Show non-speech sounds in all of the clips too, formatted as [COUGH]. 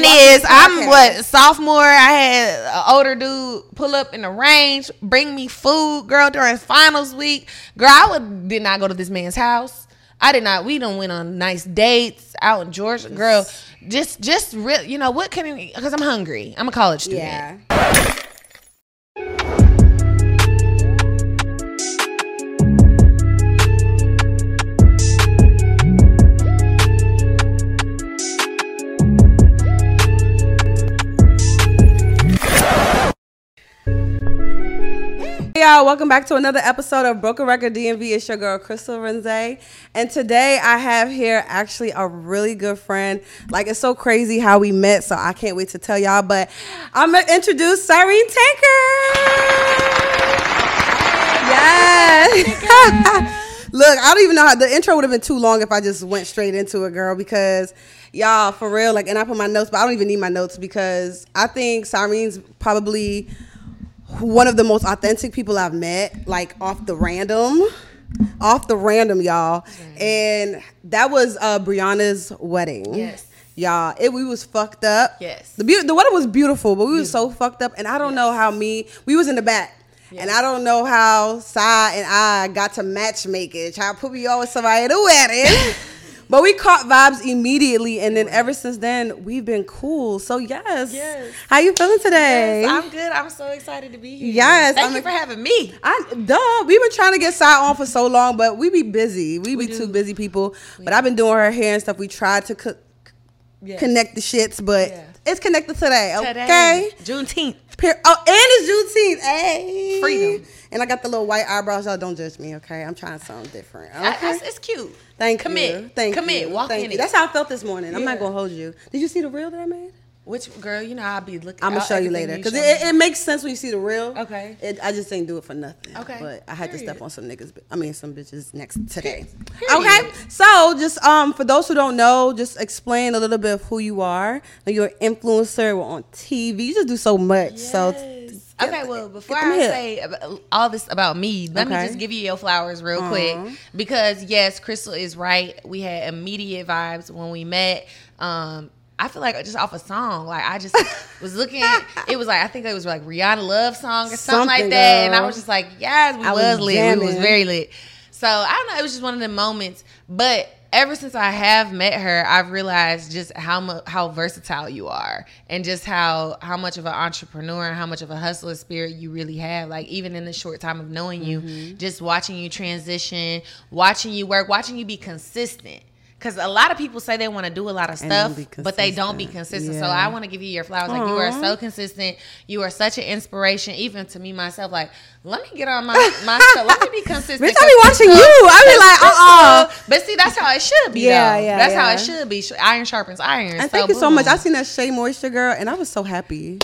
thing is, I'm what sophomore. I had an older dude pull up in the range, bring me food, girl, during finals week. Girl, I would did not go to this man's house. I did not. We don't went on nice dates out in Georgia, girl. Just, just real. You know what? Can because I'm hungry. I'm a college student. Yeah. Y'all, welcome back to another episode of Broken Record DMV. It's your girl Crystal Arinze, and today I have here actually a really good friend. Like it's so crazy how we met, so I can't wait to tell y'all. But I'm gonna introduce Cyrene Tankard. Yes. [LAUGHS] Look, I don't even know how the intro would have been too long if I just went straight into it, girl. Because y'all, for real, like, and I put my notes, but I don't even need my notes because I think Cyrene's probably one of the most authentic people I've met, like off the random, off the random, y'all. And that was uh, Brianna's wedding. Yes. Y'all, it we was fucked up. Yes. The be- the wedding was beautiful, but we was so fucked up, and I don't know how me. We was in the back. And I don't know how Sai and I got to matchmake it. Try to put me on with somebody at the wedding. [LAUGHS] But we caught vibes immediately, and then ever since then we've been cool. So yes, Yes. How you feeling today? Yes, I'm good. I'm so excited to be here. Yes, Thank I'm you ex- for having me. I duh. We've been trying to get Sai on for so long, but we be busy. We be do. two busy people. But I've been doing her hair and stuff. We tried to co- Yes. connect the shits, but Yeah. it's connected today. Today, Okay. Juneteenth. Per- oh, and it's Juneteenth. Hey. Freedom. And I got the little white eyebrows. Y'all don't judge me, okay? I'm trying something different. I- Okay. It's, it's cute. Thank Commit. you. Thank Commit. you. Walk Thank in you. it. That's how I felt this morning. I'm not gonna hold you. Did you see the reel that I made? Which girl? You know I'll be looking. I'm gonna show you later because it, it makes sense when you see the real. Okay. It, I just didn't do it for nothing. Okay. But I had to step on some niggas. I mean, some bitches next today. Period. Okay. So just um for those who don't know, just explain a little bit of who you are. Like, You're an influencer. We're on TV. You just do so much. So. Okay, well, before I hip. say all this about me, let Okay. me just give you your flowers real quick because yes, Crystal is right. We had immediate vibes when we met. Um, I feel like just off a song, like I just [LAUGHS] was looking. It was like I think it was like Rihanna love song or something, Something, like that, and I was just like, yes, we I was, was lit. We was very lit. So I don't know. It was just one of the moments, but. Ever since I have met her, I've realized just how much how versatile you are, and just how how much of an entrepreneur and how much of a hustler spirit you really have. Like even in the short time of knowing you, Mm-hmm. just watching you transition, watching you work, watching you be consistent. Because a lot of people say they want to do a lot of stuff, but they don't be consistent. consistent. So I want to give you your flowers. Like you are so consistent. You are such an inspiration, even to me myself. Like let me get on my my. [LAUGHS] Let me be consistent. Bitch, I be watching you. I be like, uh-uh. But see, that's how it should be. Yeah, though. yeah, That's how it should be. Iron sharpens iron. And thank you so much. I seen that Shea Moisture girl, and I was so happy.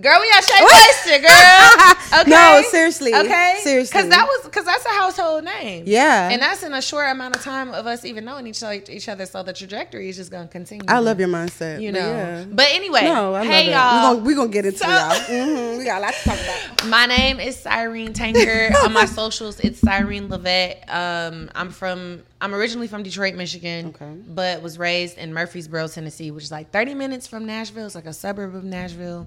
Girl, we got Shea Moisture, girl. [LAUGHS] Okay. No, seriously. Okay. Seriously. Because that was because that's a household name. Yeah. And that's in a short amount of time of us even knowing each other, each other. So the trajectory is just gonna continue. I love your mindset. You but know. yeah. But anyway, No, I hey y'all. We're gonna, we gonna get into So- it, y'all. [LAUGHS] Mhm, We got a lot to talk about. My name is Cyrene Tankard. On my [LAUGHS] socials, it's Cyrene Lovette. Um, I'm from. I'm originally from Detroit, Michigan, Okay. but was raised in Murfreesboro, Tennessee, which is like 30 minutes from Nashville. It's like a suburb of Nashville.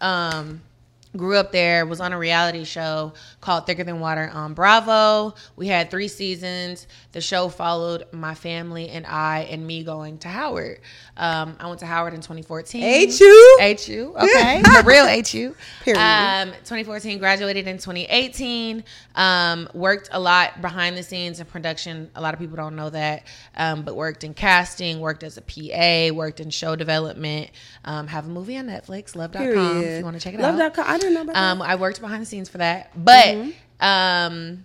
Um, grew up there. Was on a reality show called Thicker Than Water on Bravo. We had three seasons. The show followed my family and I and me going to Howard. Um, I went to Howard in 2014. HU? HU, [LAUGHS] okay, the real HU. Period. Um, 2014, graduated in 2018. Um, worked a lot behind the scenes in production. A lot of people don't know that, um, but worked in casting, worked as a PA, worked in show development. Um, have a movie on Netflix, Love.com, if you want to check it Love out. that. Didn't know about Um, I worked behind the scenes for that, but Mm-hmm. um,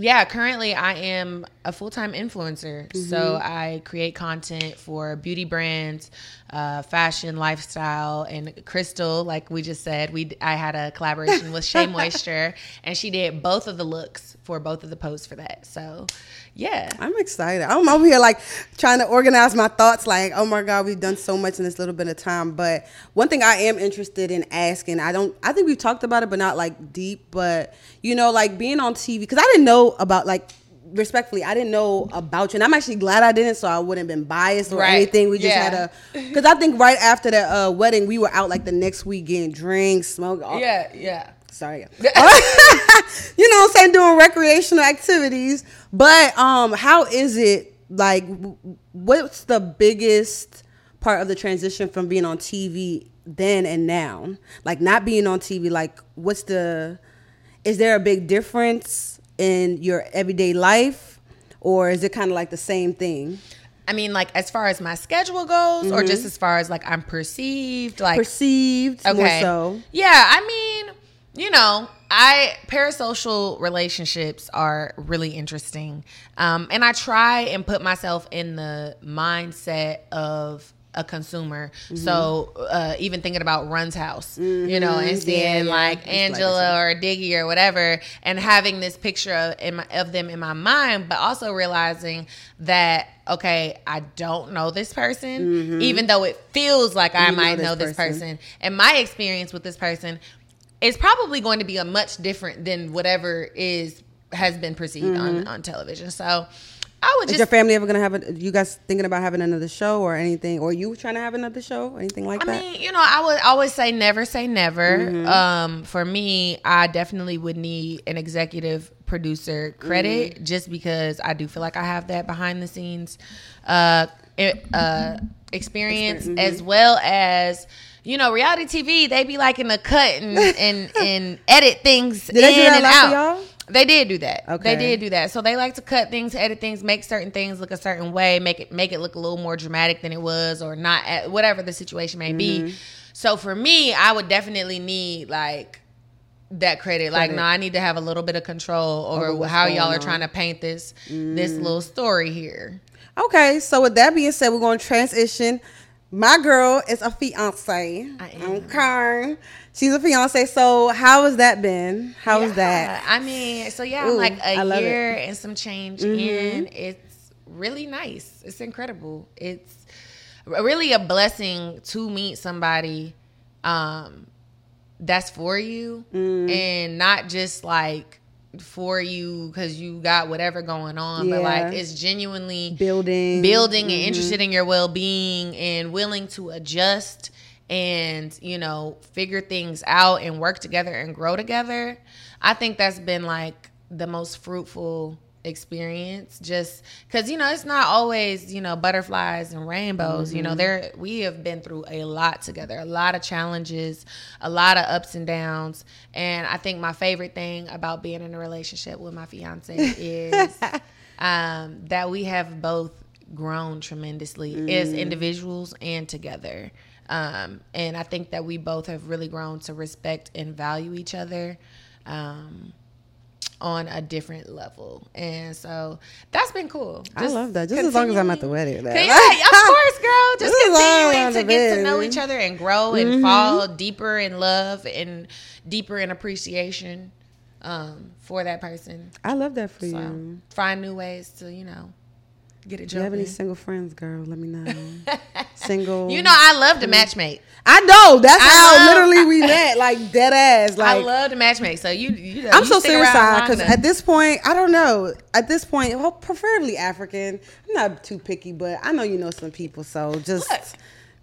yeah, currently I am a full time influencer. So Mm-hmm. I create content for beauty brands, uh, fashion, lifestyle, and Crystal. Like we just said, we I had a collaboration with Shea [LAUGHS] Moisture, and she did both of the looks for both of the posts for that. So yeah, I'm excited. I'm over here like trying to organize my thoughts. Like, oh my god, we've done so much in this little bit of time. But one thing I am interested in asking, I don't, I think we've talked about it, but not like deep. But you know, like being on TV because I didn't know about like respectfully, I didn't know about you, and I'm actually glad I didn't, so I wouldn't have been biased or Right. anything. We just Yeah. had a because I think right after the uh, wedding, we were out like the next week getting drinks, smoke. all- Yeah, yeah. Sorry. [LAUGHS] you know what I'm saying, doing recreational activities. But um how is it like what's the biggest part of the transition from being on TV then and now? Like not being on TV, like what's the is there a big difference in your everyday life or is it kind of like the same thing? I mean, like as far as my schedule goes, or just as far as like I'm perceived, like Perceived more so. Yeah, I mean, you know, I parasocial relationships are really interesting, um, and I try and put myself in the mindset of a consumer. Mm-hmm. So uh, even thinking about Run's house, you know, and seeing Yeah, yeah. like It's like Angela or Diggy or whatever, and having this picture of, in my, of them in my mind, but also realizing that okay, I don't know this person, even though it feels like I Mm-hmm. Know might this know this person. person, and my experience with this person is probably going to be a much different than whatever is has been perceived on on television. So I would Is just your family ever gonna have a? You guys thinking about having another show or anything? Or you trying to have another show or anything like I that? I mean, you know, I would always say never say never. Mm-hmm. Um, for me, I definitely would need an executive producer credit Mm-hmm. just because I do feel like I have that behind the scenes uh, uh, experience mm-hmm. as well as. You know, reality TV, they be like in the cut and [LAUGHS] and, and edit things they do in that and out. y'all? They did do that. Okay. They did do that. So they like to cut things, edit things, make certain things look a certain way, make it make it look a little more dramatic than it was, or not, at, whatever the situation may Mm-hmm. be. So for me, I would definitely need like that credit. Like, no, I need to have a little bit of control over, how y'all are on. trying to paint this this little story here. Okay, so with that being said, we're going to transition. My girl is a fiance. I am. Okay, she's a fiance. So how has that been? How was that? I mean, so yeah, Ooh, like a year it. and some change Mm-hmm. in. It's really nice. It's incredible. It's really a blessing to meet somebody um, that's for you Mm. and not just like for you because you got whatever going on, but like Yeah. it's genuinely Building, building and Mhm. interested in your well-being and willing to adjust and you know figure things out and work together and grow together i think that's been like the most fruitful experience just because you know it's not always you know butterflies and rainbows you know there we have been through a lot together a lot of challenges a lot of ups and downs and i think my favorite thing about being in a relationship with my fiance [LAUGHS] is um, that we have both grown tremendously as individuals and together. Um, and I think that we both have really grown to respect and value each other um, on a different level. And so that's been cool. I love that. Just as long as I'm at the wedding. yeah, of course, girl. Just This is all continuing to the get to know each other and grow and fall deeper in love and deeper in appreciation um, for that person. I love that for So you. find new ways to, you know, get it you have any single friends, girl? Let me know. [LAUGHS] single. You know, I love to matchmate. I know. That's I how love- literally [LAUGHS] we met. Like dead ass. Like I love to matchmake. So you, you know, I'm you so serious because at this point, I don't know. At this point, well, preferably African. I'm not too picky, but I know you know some people, so just Look.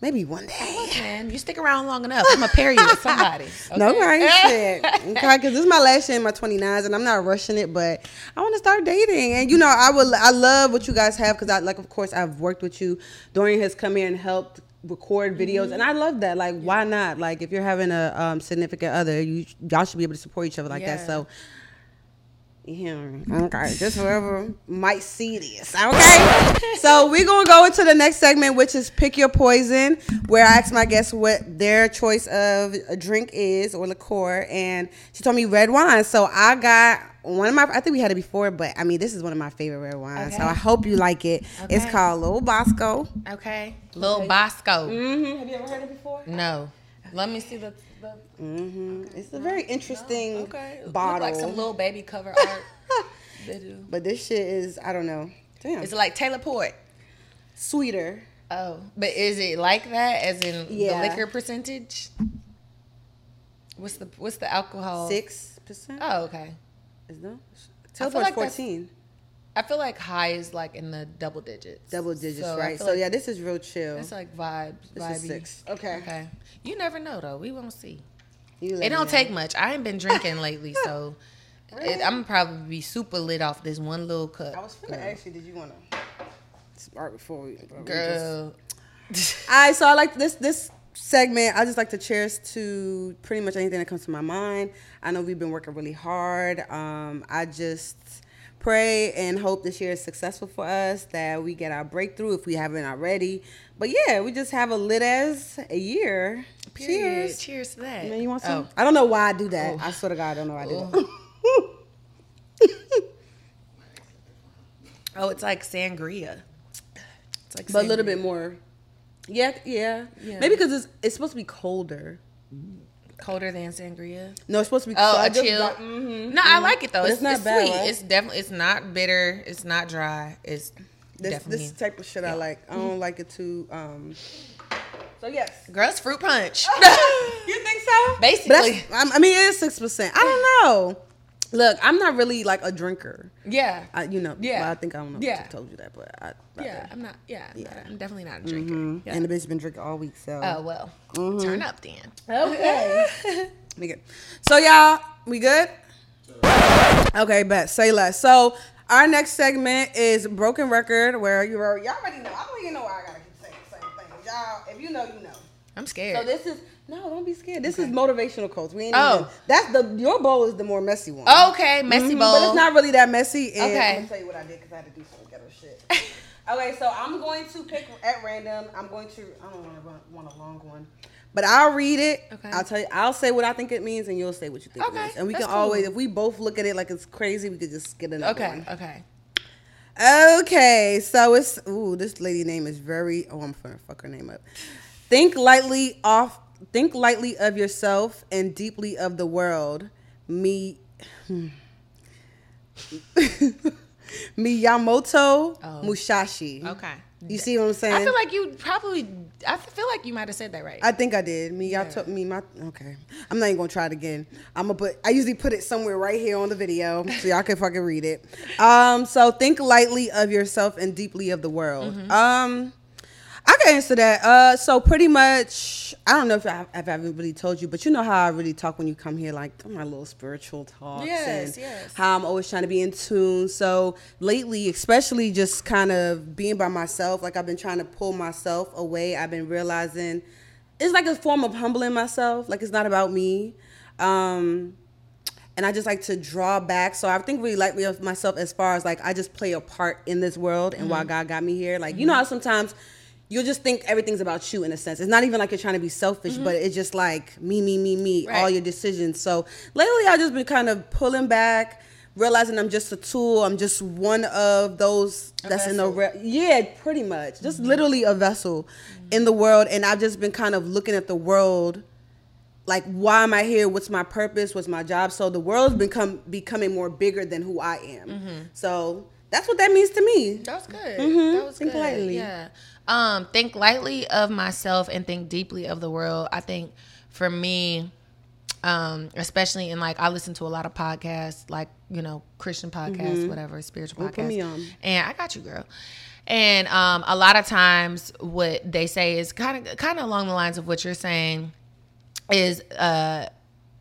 Maybe one day. man, you stick around long enough, I'm gonna pair you with somebody. [LAUGHS] No okay? right [LAUGHS] shit. Okay, because this is my last year in my 29s, and I'm not rushing it, but I want to start dating. And you know, I will. I love what you guys have because I like, of course, I've worked with you. Dorian has come here and helped record videos, and I love that. Like, why not? Like, if you're having a um, significant other, you y'all should be able to support each other like that. Yeah. So. Yeah, okay. Just whoever might see this. Okay. so we're gonna go into the next segment, which is pick your poison, where I ask my guests what their choice of a drink is or liqueur, and she told me red wine. So I got one of my. I think we had it before, but I mean, this is one of my favorite red wines. Okay. So I hope you like it. Okay. It's called Little Bosco. Okay, Lil Bosco. Mm-hmm. Have you ever heard it before? No, let me see the. Mm-hmm. It's a very interesting okay, Look bottle. like some little baby cover art. [LAUGHS] they do. but this shit is I don't know. Damn. Is it like Taylor Port? sweeter. Oh, but is it like that? As in Yeah. the liquor percentage? What's the what's the alcohol? Six percent. Oh, okay. Is no? feel Taylor Port's like fourteen. I feel like high is like in the double digits. Double digits, So right? So like yeah, this is real chill. it's like vibes. This vibey. is six. Okay. Okay. You never know though. We won't see. You It don't know. take much. I ain't been drinking [LAUGHS] lately, so it, I'm probably be super lit off this one little cup. I was finna ask you, did you want to start before we? before we just- Girl. [LAUGHS] All right, so I like this this segment. I just like to cheers to pretty much anything that comes to my mind. I know we've been working really hard. Um, I just pray and hope this year is successful for us. That we get our breakthrough if we haven't already. But yeah, we just have a lit as a year. Period. Cheers. Cheers to that. Man, you want some? Oh. I don't know why I do that. Oh. I swear to God, I don't know why I do that. [LAUGHS] Oh, it's like sangria. It's like but a little bit more. Yeah, yeah. Yeah. Maybe because it's it's supposed to be colder. Mm-hmm. Colder than sangria. No, it's supposed to be. Oh, so I a chill. got- mhm. No, I like it though. It's, it's not it's bad, sweet. right? It's definitely. It's not bitter. It's not dry. It's This definitely. this type of shit I like. I don't like it too. Um. So yes. Girls, fruit punch. [LAUGHS] [LAUGHS] you think so? Basically, I mean, it is six percent. I don't know. Look, I'm not really like a drinker. yeah, I, you know. Yeah. well, I think I don't know. Yeah. If I told you that, but I. yeah. I'm not. Yeah, I'm, Yeah. not- I'm definitely not a drinker. Mhm. Yeah. And the bitch has been drinking all week, so. Oh well, Mm-hmm. turn up then. Okay. [LAUGHS] we good. So y'all, we good? Okay, bet. Say less. So our next segment is broken record, where you already, y'all already know. I don't even know why I gotta keep saying the same thing. Y'all, if you know, you know. I'm scared. So this is no, don't be scared. This is motivational quotes. We ain't Oh. even, that's the your bowl is the more messy one. okay, messy Mhm, bowl. But it's not really that messy. And Okay. I'm gonna tell you what I did because I had to do some ghetto shit. [LAUGHS] okay, so I'm going to pick at random. I'm going to. I don't want to want a long one, but I'll read it. Okay. I'll tell you. I'll say what I think it means, and you'll say what you think Okay, it is. And we can always, cool. if we both look at it like it's crazy, we could just get another okay, one. Okay. Okay. Okay, so it's ooh, this lady name is very. Oh, I'm gonna fuck her name up. Think lightly off. Think lightly of yourself and deeply of the world. Me. hmm. [LAUGHS] Miyamoto Oh. Mushashi. Okay. You see what I'm saying? I feel like you probably. I feel like you might have said that right. I think I did. Me, y'all took me my okay. I'm not even gonna try it again. I'm gonna put. I usually put it somewhere right here on the video so y'all can fucking read it. Um, so think lightly of yourself and deeply of the world. Um, I can answer that. Uh, so pretty much, I don't know if I, if I haven't really told you, but you know how I really talk when you come here, like my little spiritual talks. Yes, and yes. How I'm always trying to be in tune. So lately, especially just kind of being by myself, like I've been trying to pull myself away. I've been realizing it's like a form of humbling myself. Like it's not about me. Um, and I just like to draw back. So I think really lightly of myself as far as like I just play a part in this world and Mm-hmm. why God got me here. Like you know how sometimes you'll just think everything's about you in a sense. It's not even like you're trying to be selfish, but it's just like me, me, me, me, all Mm-hmm. Your decisions. So lately I've just been kind of pulling back, realizing I'm just a tool. I'm just one of those A that's in the vessel. re- yeah, pretty much. Just Mm-hmm. literally a vessel in the world. And I've just been kind of looking at the world like why am I here? What's my purpose? What's my job? So the world's become becoming more bigger than who I am. Mm-hmm. So that's what that means to me. That was good. Mhm. That was Think good. lightly. Yeah. Um, think lightly of myself and think deeply of the world. I think for me, um, especially in like I listen to a lot of podcasts, like you know Christian podcasts, whatever, spiritual podcasts. Mm-hmm. put me on. And I got you, girl. And um, a lot of times, what they say is kind of kind of along the lines of what you're saying, is uh,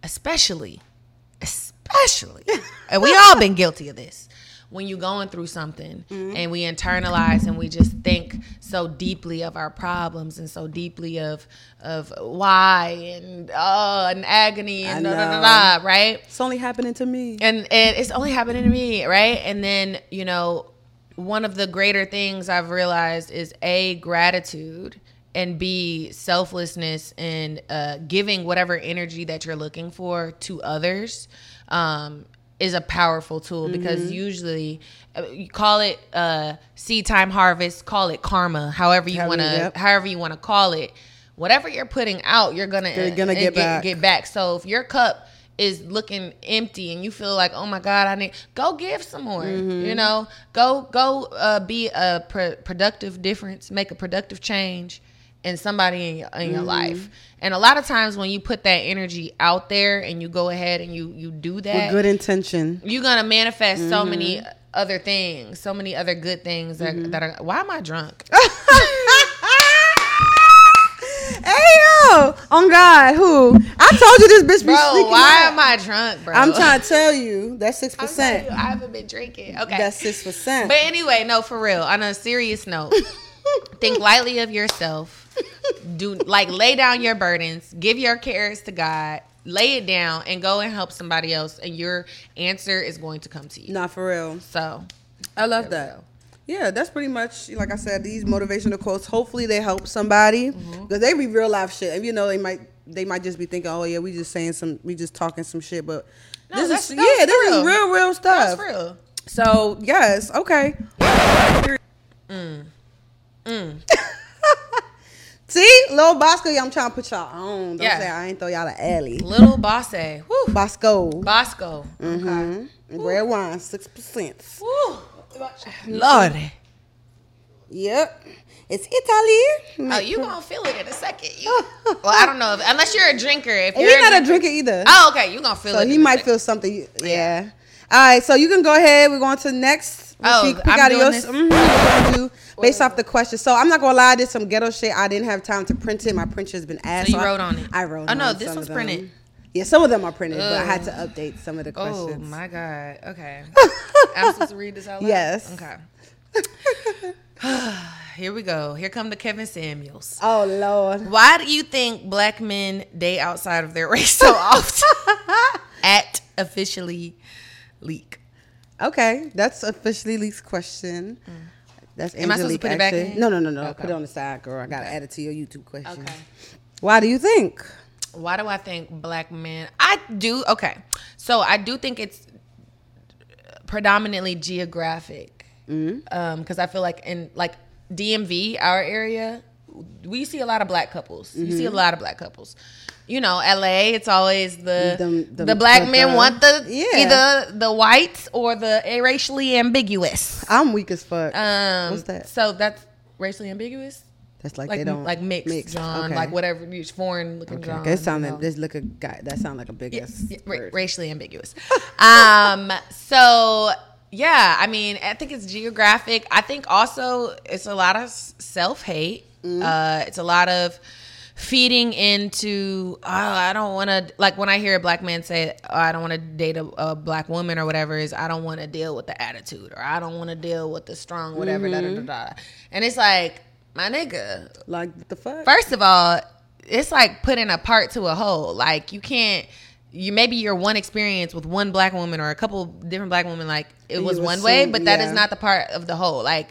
especially, especially, [LAUGHS] and we all been guilty of this. When you're going through something Mm-hmm. and we internalize and we just think so deeply of our problems and so deeply of of why and oh and agony and da, da, da, da, right? It's only happening to me. and and it's only happening to me right and then you know one of the greater things i've realized is a gratitude and b selflessness and uh, giving whatever energy that you're looking for to others um, is a powerful tool because usually uh, you call it uh, seed time harvest call it karma however you want to yep. however you want to call it whatever you're putting out you're gonna You're gonna uh, get back. get back. So if your cup is looking empty and you feel like, oh my God, I need go give some more. Mm-hmm. You know, go go uh, be a pr- productive difference, make a productive change, in somebody in your, in your Mm-hmm. life. And a lot of times when you put that energy out there and you go ahead and you you do With that, good intention. you're gonna manifest so Mm-hmm. many other things, so many other good things that, that are. Why am I drunk? [LAUGHS] Hey yo, on God, who? I told you this bitch be Bro, why out. am I drunk, bro? I'm trying to tell you that's six [LAUGHS] I'm telling you, percent. I haven't been drinking. Okay, That's six percent. But anyway, no, for real. On a serious note, [LAUGHS] think lightly of yourself. Do like lay down your burdens, give your cares to God, lay it down, and go and help somebody else, and your answer is going to come to you. Not for real. So I love that. go. Yeah, that's pretty much like I said. These motivational quotes. Hopefully, they help somebody because Mm-hmm. they be real life shit. And you know, they might they might just be thinking, oh yeah, we just saying some, we just talking some shit. But No, this that's- is that's yeah, this real. is real, real stuff. that's real. So yes, okay. Mm. [LAUGHS] See, little Bosco, yeah, I'm trying to put y'all on. Don't Yeah. say I ain't throw y'all an alley. Little Bosse. Woo. Bosco, Bosco. mm-hmm. red wine, six percent. Lord. Yep, it's Italy. Oh, you gonna feel it in a second. You, [LAUGHS] well, I don't know if, unless you're a drinker. If And you're he's not a drinker- drinker either. Oh, okay. You gonna feel So it. he in might second. feel something. Yeah. All right. So you can go ahead. We're going to the next. Oh, pick, pick I'm out of doing your. this? we're gonna [LAUGHS] do based off the question. So I'm not gonna lie. I did some ghetto shit. I didn't have time to print it. My printer's been ass. So you wrote on it? I wrote. Oh, no, this one's printed. Yeah, some of them are printed, but I had to update some of the oh, questions. Oh my god. Okay. [LAUGHS] I'm supposed to read this out loud. Yes. Okay. [LAUGHS] [SIGHS] Here we go. Here come the Kevin Samuels. Oh Lord. Why do you think black men date outside of their race so often? At officially leak. Okay, that's officially Lee's question. That's Mm. Am I supposed to Angelique, put it back in? No, no, no, no. Okay. Put it on the side, girl. I gotta add it to your YouTube question. Okay. Why do you think? Why do I think black men? I do. Okay. So I do think it's predominantly geographic. Mm-hmm. Because I feel like in like DMV, our area, we see a lot of black couples. You see a lot of black couples. You know, LA, it's always the Them- them- the black like men the- want the Yeah. either the whites or the racially ambiguous. I'm weak as fuck. Um, What's that? So that's racially ambiguous. That's like, Like they don't like mixed, mix. John, Okay. like whatever, you foreign looking Okay. John. That sound you know. like this look a guy. That sound like a big Yeah, ass. yeah, ra- racially ambiguous. [LAUGHS] um, so yeah, I mean, I think it's geographic. I think also it's a lot of self hate. Mm-hmm. Uh, it's a lot of feeding into. Oh, I don't want to like when I hear a black man say, oh, "I don't want to date a, a black woman" or whatever. Is I don't want to deal with the attitude or I don't want to deal with the strong whatever. Da, Mm-hmm. da, da, da. And it's like, my nigga, Like what the fuck? First of all, it's like putting a part to a whole. Like you can't. You maybe your one experience with one black woman or a couple different black women, like it You was one way, assume- but that is not the part of the whole. Like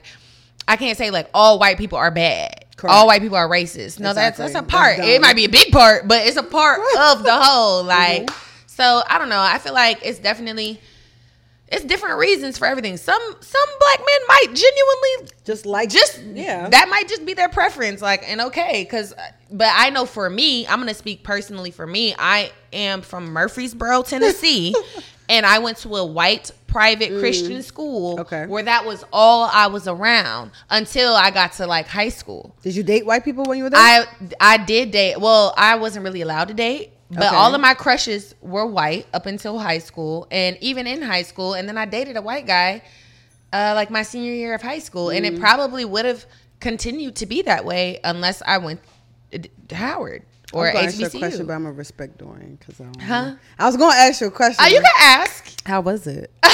I can't say like all white people are bad. Correct. All white people are racist. No, that's Exactly. that's a part. dumb. it might be a big part, but it's a part of the whole. [LAUGHS] Like Mm-hmm. so, I don't know. I feel like it's definitely it's different reasons for everything. Some some black men might genuinely Just like just yeah. that might just be their preference like and okay because but i know for me i'm gonna speak personally for me i am from murfreesboro tennessee [LAUGHS] and i went to a white private christian school Mm. Okay. where that was all i was around until i got to like high school Did you date white people when you were there? I I did date. Well, I wasn't really allowed to date, but Okay. all of my crushes were white up until high school, and even in high school. And then I dated a white guy, uh, like my senior year of high school, and Mm. it probably would have continued to be that way unless I went to Howard or I was gonna ask you a question, but I'm gonna respect Dorian because I don't. Huh? know. I was gonna ask you a question. oh, you can ask. How was it? [LAUGHS] I've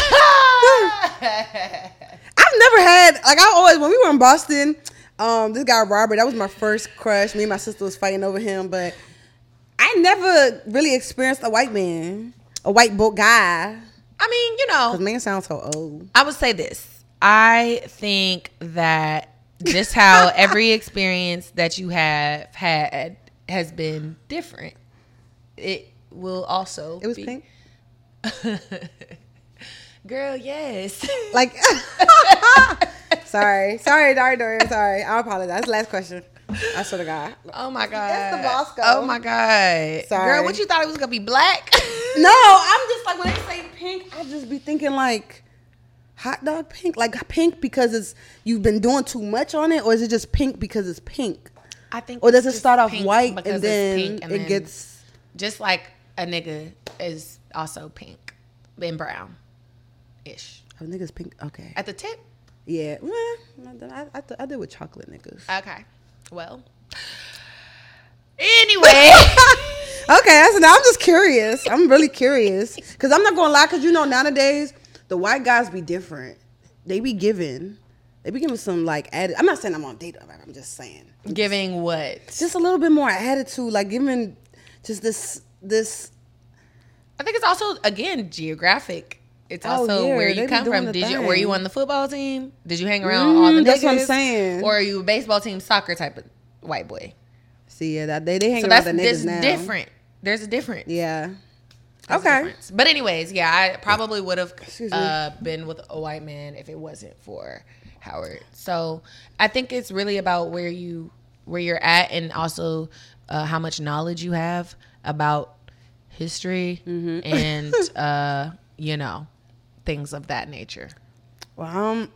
never had like I always when we were in Boston. Um, this guy Robert, that was my first crush. Me and my sister was fighting over him, but I never really experienced a white man, a white book guy. I mean, you know, Cause man sounds so old. I would say this. I think that just how [LAUGHS] every experience that you have had has been different. It will also It was be- pink. [LAUGHS] Girl, yes. [LAUGHS] Like, [LAUGHS] sorry, sorry, sorry, Dorian, sorry. I apologize. Last question. I swear to God. oh my god. That's the Bosco. Oh my god. Sorry. Girl, what you thought it was gonna be black? No, I'm just like when they say pink, I just be thinking like hot dog pink, like pink because it's you've been doing too much on it, or is it just pink because it's pink? I think or does it start off white and then and it then- gets? just like a nigga is also pink and brown ish Oh, niggas pink. Okay. at the tip. Yeah. I, I, I did with chocolate niggas. Okay, well. Anyway, [LAUGHS] Okay, so now I'm just curious. I'm really curious because I'm not gonna lie. Because you know nowadays the white guys be different. They be giving. They be giving some like added. I'm not saying I'm on date. I'm just saying giving what? just a little bit more attitude, like giving just this this. I think it's also again geographic. It's Oh, also yeah, where you come from. the Did you were you on the football team? Did you hang around all the Mm, niggas? that's what I'm saying. Or are you a baseball team, soccer type of white boy? See, yeah, that they they hang So around that's the niggas now. different. There's a difference. Yeah. There's okay. But anyways, yeah, I probably would have uh, been with a white man if it wasn't for Howard. So I think it's really about where you where you're at and also uh, how much knowledge you have about history Mm-hmm. and [LAUGHS] uh, you know things of that nature. Well, I'm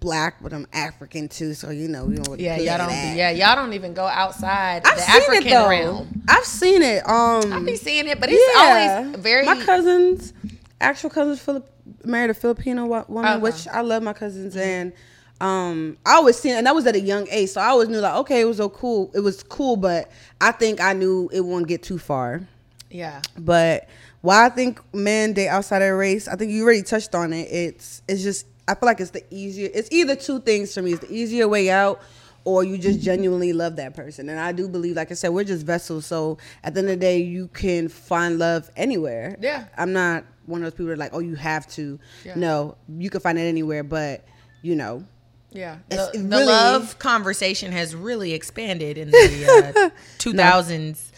black, but I'm African too, so you know we don't. Yeah, y'all don't. that. Yeah, y'all don't even go outside I've the seen African it realm. I've seen it. Um, I be seeing it, but it's always very. My cousins, actual cousins, Philip married a Filipino wo- woman, Okay. which I love my cousins, and um, I always seen, and that was at a young age, so I always knew like, okay, it was so cool, it was cool, but I think I knew it wouldn't get too far. yeah, But why I think men date outside of race, I think you already touched on it. It's it's just I feel like it's the easier. It's either two things for me. It's the easier way out, or you just genuinely love that person. And I do believe, like I said, we're just vessels. So at the end of the day, you can find love anywhere. Yeah. I'm not one of those people that are like, oh, you have to. Yeah. No, you can find it anywhere. But you know, Yeah, the, the love conversation has really expanded in the uh, [LAUGHS] 2000s,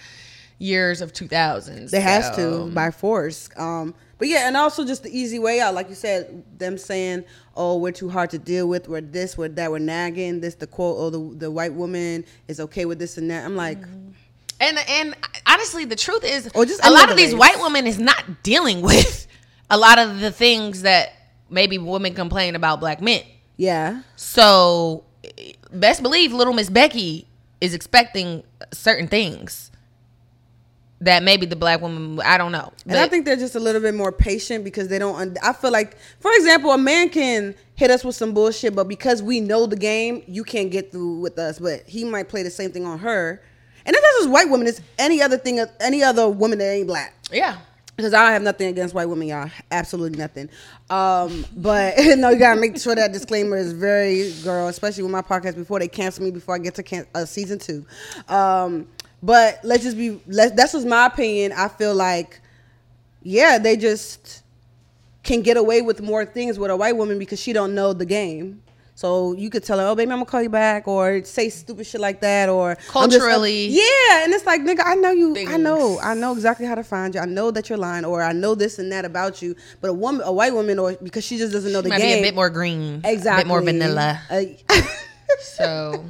years of 2000s. It has to by force. Um, but yeah, and also just the easy way out, like you said, them saying, "Oh, we're too hard to deal with. We're this, we're that, we're nagging." This the quote, "Oh, the the white woman is okay with this and that." I'm like, mm-hmm. And and honestly, the truth is, Or just a lot of these white women is not dealing with [LAUGHS] a lot of the things that maybe women complain about black men. yeah, So, eh, best believe Little Miss Becky is expecting certain things that maybe the black woman I don't know. and I think they're just a little bit more patient because they don't. I feel like, for example, a man can hit us with some bullshit, but because we know the game, you can't get through with us. But he might play the same thing on her. And not just white women; it's any other thing, any other woman that ain't black. yeah. because I have nothing against white women, y'all. Absolutely nothing. Um, but [LAUGHS] no, you gotta make sure that disclaimer is very girl, especially with my podcast before they cancel me before I get to can- uh, season two. Um, but let's just be. Let that's just my opinion. I feel like, yeah, they just can get away with more things with a white woman because she don't know the game. So you could tell her, "Oh, baby, I'm gonna call you back," or say stupid shit like that, or just- Culturally. yeah. And it's like, nigga, I know you. I know, I know exactly how to find you. I know that you're lying, or I know this and that about you. But a woman, a white woman, or because she just doesn't know the Might game, be a bit more green. exactly, A bit more vanilla. Uh, [LAUGHS] So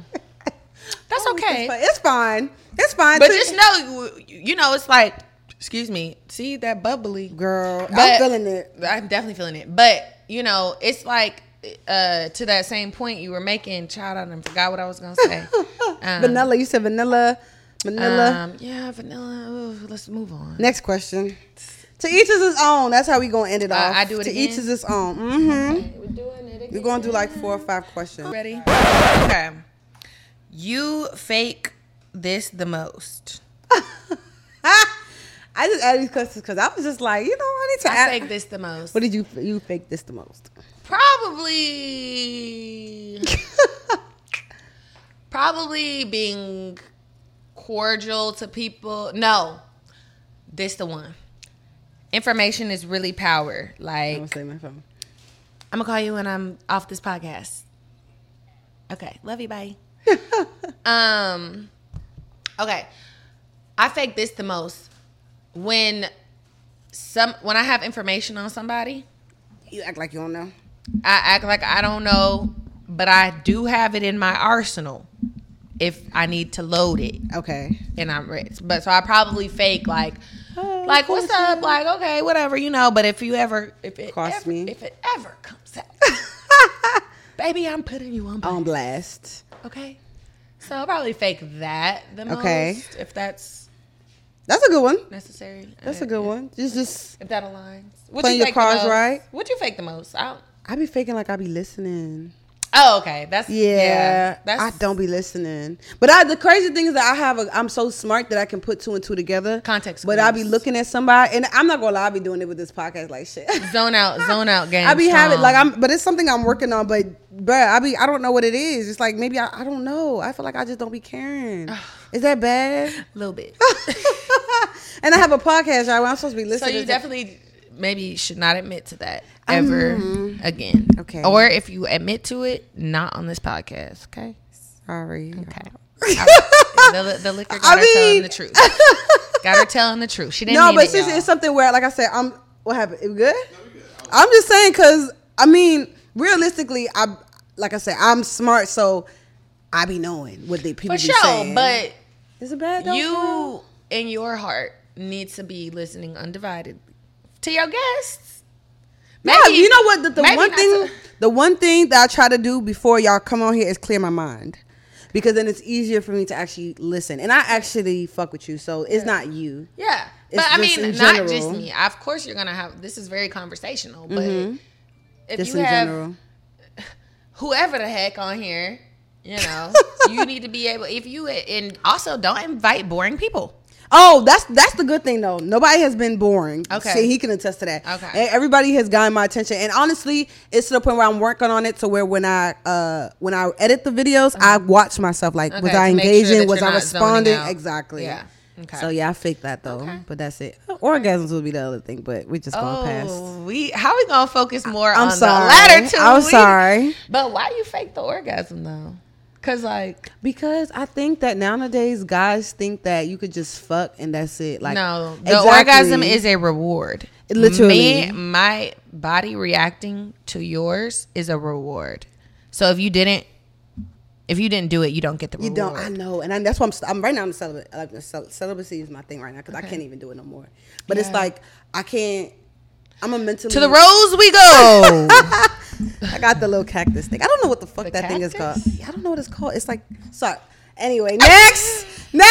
that's okay. It's fine. It's fine. But just know, you you know, it's like, excuse me, see that bubbly girl, I'm feeling it. I'm definitely feeling it. But you know, it's like uh to that same point you were making. Child, I done forgot what I was gonna say. Um, [LAUGHS] vanilla. You said vanilla. Vanilla. Um, yeah, vanilla. Ooh, let's move on. Next question. To each is his own. That's how we gonna end it Uh, off. I do it To again? each is his own. Mm-hmm. We're doing it We're gonna do like four or five questions. Ready? Okay. You fake this the most. [LAUGHS] I just added these questions because I was just like, you know, I need to I add. fake this the most. What did you you fake this the most? Probably. [LAUGHS] probably being cordial to people. No, this the one. Information is really power. I'm Like gonna my phone. I'm gonna call you when I'm off this podcast. Okay, love you. Bye. Um. Okay, I fake this the most when some when I have information on somebody. You act like you don't know. I act like I don't know, but I do have it in my arsenal if I need to load it Okay. and I'm rich. But so I probably fake like, Oh, like what's up? Like okay, whatever, you know. But if you ever, if it Cost ever, me. if it ever comes out, [LAUGHS] baby, I'm putting you on. blast, On blast. Okay. So I'll probably fake that the most. Okay. If that's That's a good one. necessary. That's Uh, a good one. Just, just If that aligns. What Playing your fake the cards right. What you fake the most? I. I be faking like I be listening. Oh, okay. That's Yeah, that's I don't be listening. But I, the crazy thing is that I have a, I'm so smart that I can put two and two together. Context But I be looking at somebody, and I'm not gonna lie, I be doing it with this podcast like shit. [LAUGHS] zone out, zone out game. I be having like I'm, but it's something I'm working on. But but I be I don't know what it is. It's like maybe I, I don't know. I feel like I just don't be caring. [SIGHS] Is that bad? a little bit. [LAUGHS] and I have a podcast, right? Where I'm supposed to be listening. so you definitely maybe you should not admit to that ever again. Okay. Or if you admit to it, not on this podcast. Okay. Sorry. Okay. [LAUGHS] the, the liquor got I her telling the truth. got her telling the truth. She didn't. No, mean but it, it's, it's something where, like I said, I'm. What happened? It good? I'm just saying because I mean, realistically, I like I said, I'm smart, so I be knowing what they people for be sure. saying. But is it bad? Though, you in your heart need to be listening undivided to your guests. Yeah, you know what? The, the one thing, to- the one thing that I try to do before y'all come on here is clear my mind, because then it's easier for me to actually listen. And I actually fuck with you, so it's not you. Yeah. It's But I mean, not general. just me. Of course, you're gonna have. This is very conversational, but if Mm-hmm. Just you in have general. [LAUGHS] whoever the heck on here, you know, [LAUGHS] you need to be able. If you and also don't invite boring people. Oh, that's that's the good thing though. Nobody has been boring. Okay. See, he can attest to that. Okay. Everybody has gotten my attention, and honestly, it's to the point where I'm working on it to where when I uh when I edit the videos, I watch myself like was Uh-huh. I make sure engaging? was I responding? Exactly. Yeah. Okay. So yeah, I faked that though, Okay. but that's it. Orgasms will be the other thing, but we just past. Oh, we how we gonna focus more I'm on sorry. the latter two? I'm We- sorry. But why you fake the orgasm though? Cause like Because I think that nowadays guys think that you could just fuck and that's it. Like no, the Exactly. orgasm is a reward. Literally. Me, my body reacting to yours is a reward. So if you didn't, if you didn't do it, you don't get the You reward. don't. I know, and I, that's why I'm. I'm right now. I'm celibate. Like celibacy is my thing right now because I can't even do it no more. But it's like I can't. I'm a mentally. to the rose we go. [LAUGHS] I got the little cactus thing. I don't know what the fuck The that thing is called. I don't know what it's called. It's like sorry. Anyway, next, next.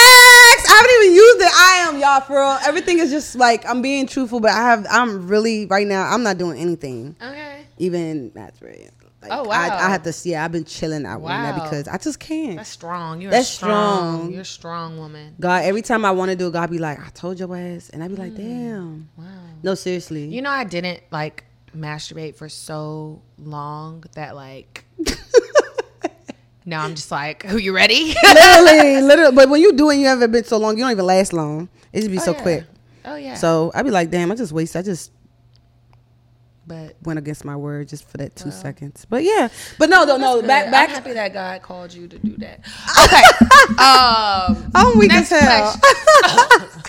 I haven't even used it. I am y'all for real. Everything is just like I'm being truthful, but I have. I'm really right now. I'm not doing anything. okay, Even that's right. Like, Oh, I, wow. I have to. Yeah, I've been chilling out right now Wow. because I just can't. that's strong. You're That's strong. strong. You're a strong woman. God, every time I want to do it, God be like, I told your ass. And I be like, mm. damn. Wow. No, seriously. You know, I didn't like masturbate for so long that like. [LAUGHS] now I'm just like, who you ready? [LAUGHS] literally, [LAUGHS] literally. But when you do it, you haven't been so long, you don't even last long. It just be oh, so yeah. quick. Oh yeah. So I'd be like, damn, I just wasted. I just but went against my word just for that two seconds. But yeah. But no, no, no. Back, back. I'm happy that God called you to do that. [LAUGHS] Okay. um, I'm weak as hell.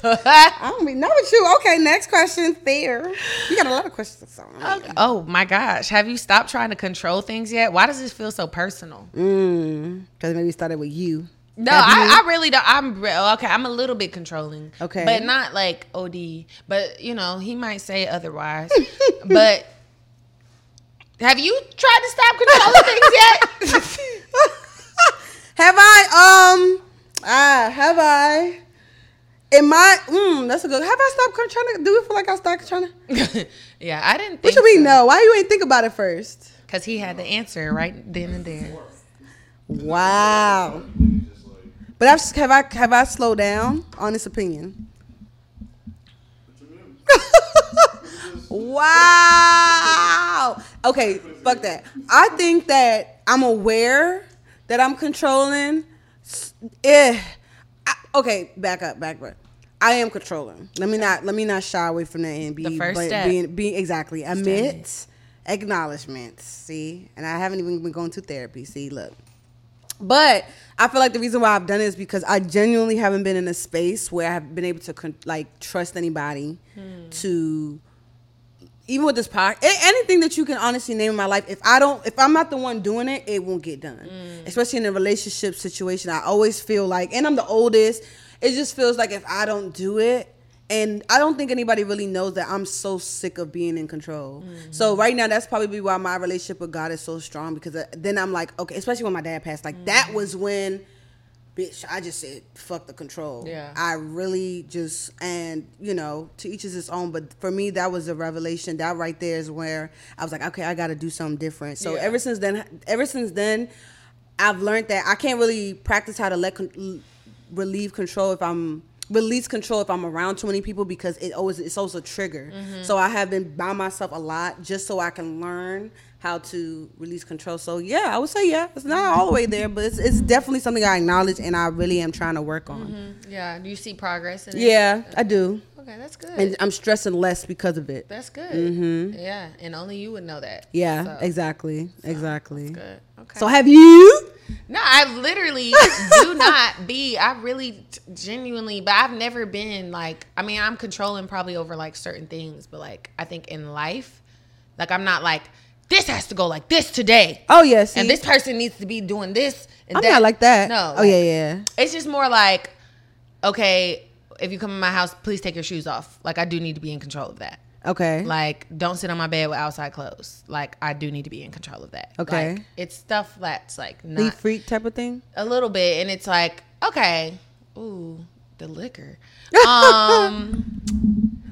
I'm weak. Not with you. Okay, next question. Fair. You got a lot of questions. Okay. Oh my gosh. Have you stopped trying to control things yet? Why does this feel so personal? Mm. Because maybe it started with you. No, I, I really don't. I'm okay. I'm a little bit controlling. Okay. But not like OD. But, you know, he might say otherwise. [LAUGHS] but have you tried to stop controlling things yet? [LAUGHS] have I? Um. Ah, have I? Am I? Mm, that's a good. Have I stopped trying to do it? Feel like I stopped trying [LAUGHS] to. yeah, I didn't What should we know? Why you ain't think about it first? Because he had the answer right then and there. Wow. But I've, have I have I slowed down? Honest opinion. [LAUGHS] wow. Okay, fuck that. I think that I'm aware that I'm controlling. Eh. I, okay, back up, back up. I am controlling. Let me not let me not shy away from that and be The first step. being be exactly admit acknowledgments. See, and I haven't even been going to therapy. See, look. But I feel like the reason why I've done it is because I genuinely haven't been in a space where I have been able to con- like trust anybody hmm. to even with this podcast, anything that you can honestly name in my life. If I don't, if I'm not the one doing it, it won't get done. Hmm. Especially in a relationship situation, I always feel like, and I'm the oldest. It just feels like if I don't do it, and I don't think anybody really knows that I'm so sick of being in control. So right now, that's probably why my relationship with God is so strong because uh, then I'm like, okay, especially when my dad passed, like that was when bitch, I just said fuck the control. Yeah. I really just and you know, to each is his own. But for me, that was a revelation. That right there is where I was like, okay, I got to do something different. So Yeah. ever since then, ever since then, I've learned that I can't really practice how to let con- relieve control if I'm release control if I'm around too many people because it always it's always a trigger. Mm-hmm. So I have been by myself a lot just so I can learn how to release control. So yeah, I would say yeah, it's not all the way there, but it's, it's definitely something I acknowledge and I really am trying to work on. Yeah. Do you see progress in it? Yeah, I do, Okay, that's good. and I'm stressing less because of it. that's good. Mm-hmm. Yeah, and only you would know that. Yeah, So, exactly, exactly. Good. Okay. So have you? No, I literally [LAUGHS] do not be. I really genuinely, but I've never been like. I mean, I'm controlling probably over like certain things, but like I think in life, like I'm not like this has to go like this today, Oh yeah, and this person needs to be doing this. And I'm that. not like that. No. Oh yeah, yeah. It's just more like, okay, if you come in my house, please take your shoes off. Like I do need to be in control of that. Okay. Like, don't sit on my bed with outside clothes. Like, I do need to be in control of that. Okay. Like, it's stuff that's like not freak type of thing. a little bit, and it's like, okay, ooh, the liquor. Um, [LAUGHS]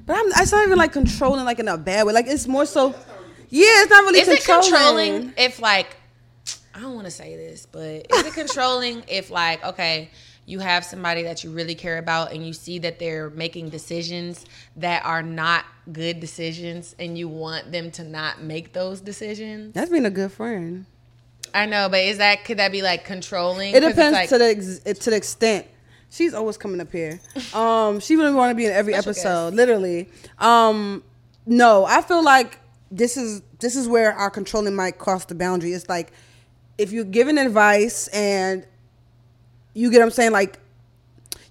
But I'm, it's not even like controlling like in a bad way. Like it's more so. Yeah, it's not really is it controlling. controlling if like, I don't want to say this, but is it controlling if like, okay, you have somebody that you really care about, and you see that they're making decisions that are not good decisions, and you want them to not make those decisions? That's being a good friend. I know, but is that could that be like controlling? It depends like- to the ex- to the extent. She's always coming up here. [LAUGHS] Um, she really want to be in every episode, guest. literally. Um, no, I feel like this is this is where our controlling might cross the boundary. It's like if you're giving advice and you get what I'm saying, like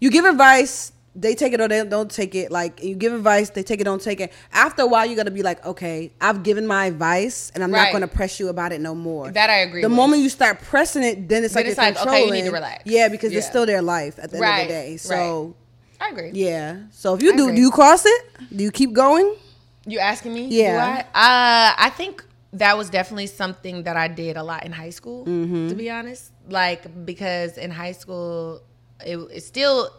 you give advice, they take it or they don't take it. Like you give advice, they take it, don't take it. After a while, you got to be like, okay, I've given my advice, and I'm not going to press you about it no more. That I agree The with. moment you start pressing it, then it's Then like it's you're like, okay, you need to controlling. relax. Yeah, because it's Yeah. still their life at the end Right, of the day. So I agree. yeah. So if you I do, agree. do you cross it? Do you keep going? You asking me? Yeah. Do I? Uh, I think that was definitely something that I did a lot in high school. Mm-hmm. To be honest, like because in high school, it, it still.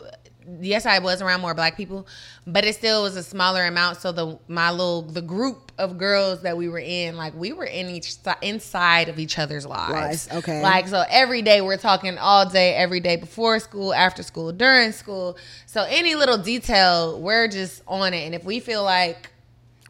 Yes, I was around more black people, but it still was a smaller amount. So the my little the group of girls that we were in, like we were in each inside of each other's lives. Lives, okay. Like so every day we're talking all day, every day before school, after school, during school. So any little detail, we're just on it. And if we feel like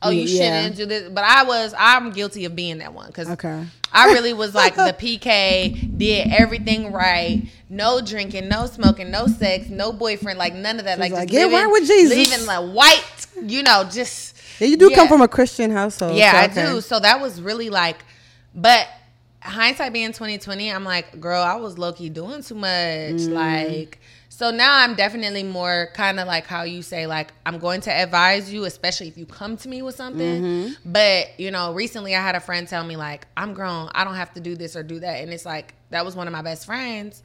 oh you Yeah. shouldn't do this but i was i'm guilty of being that one because Okay. i really was like the pk did everything right no drinking no smoking no sex no boyfriend like none of that like, like, just "Get living, right with Jesus." living like white you know just Yeah, you do come from a Christian household. yeah, so, I do. So that was really like, but hindsight being twenty twenty, I'm like, girl, I was low key doing too much. Mm. Like, so now I'm definitely more kind of like how you say, like, I'm going to advise you, especially if you come to me with something. Mm-hmm. But you know, recently I had a friend tell me like, I'm grown, I don't have to do this or do that, and it's like that was one of my best friends.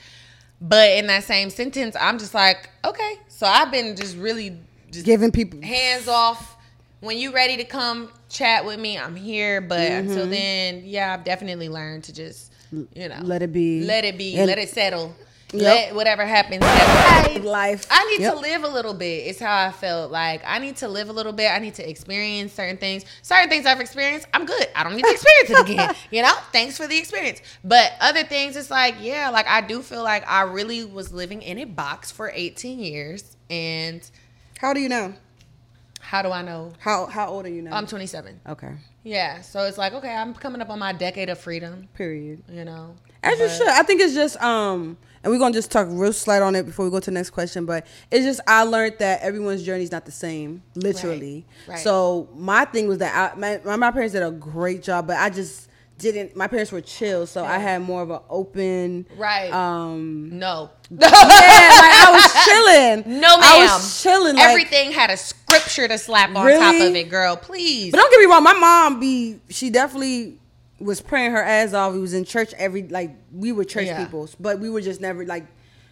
But in that same sentence, I'm just like, okay. So I've been just really just Giving people hands off. When you ready to come chat with me, I'm here. But until Mm-hmm. then, yeah, I've definitely learned to just, you know, let it be. let it be, And- let it settle. Yep. Let whatever happens. happen. life. I need Yep. to live a little bit. It's how I felt. Like I need to live a little bit. I need to experience certain things. Certain things I've experienced, I'm good. I don't need to experience it again. [LAUGHS] You know, thanks for the experience. But other things, it's like, yeah, like I do feel like I really was living in a box for 18 years. And How do you know? how do I know? How how old are you now? I'm 27. okay. Yeah, so it's like okay, I'm coming up on my decade of freedom. Period. You know, As you should. I think it's just um, and we're gonna just talk real slight on it before we go to the next question. But it's just I learned that everyone's journey is not the same, literally. Right, right. So my thing was that I, my my parents did a great job, but I just didn't. My parents were chill, so I had more of an open. Right. Um. No. [LAUGHS] Yeah, like I was chilling. [LAUGHS] No, ma'am. I was chilling. Like, Everything had a scripture to slap on top of it, girl. Please. But don't get me wrong, my mom be she definitely was praying her ass off. We was in church every like we were church Yeah. people, but we were just never like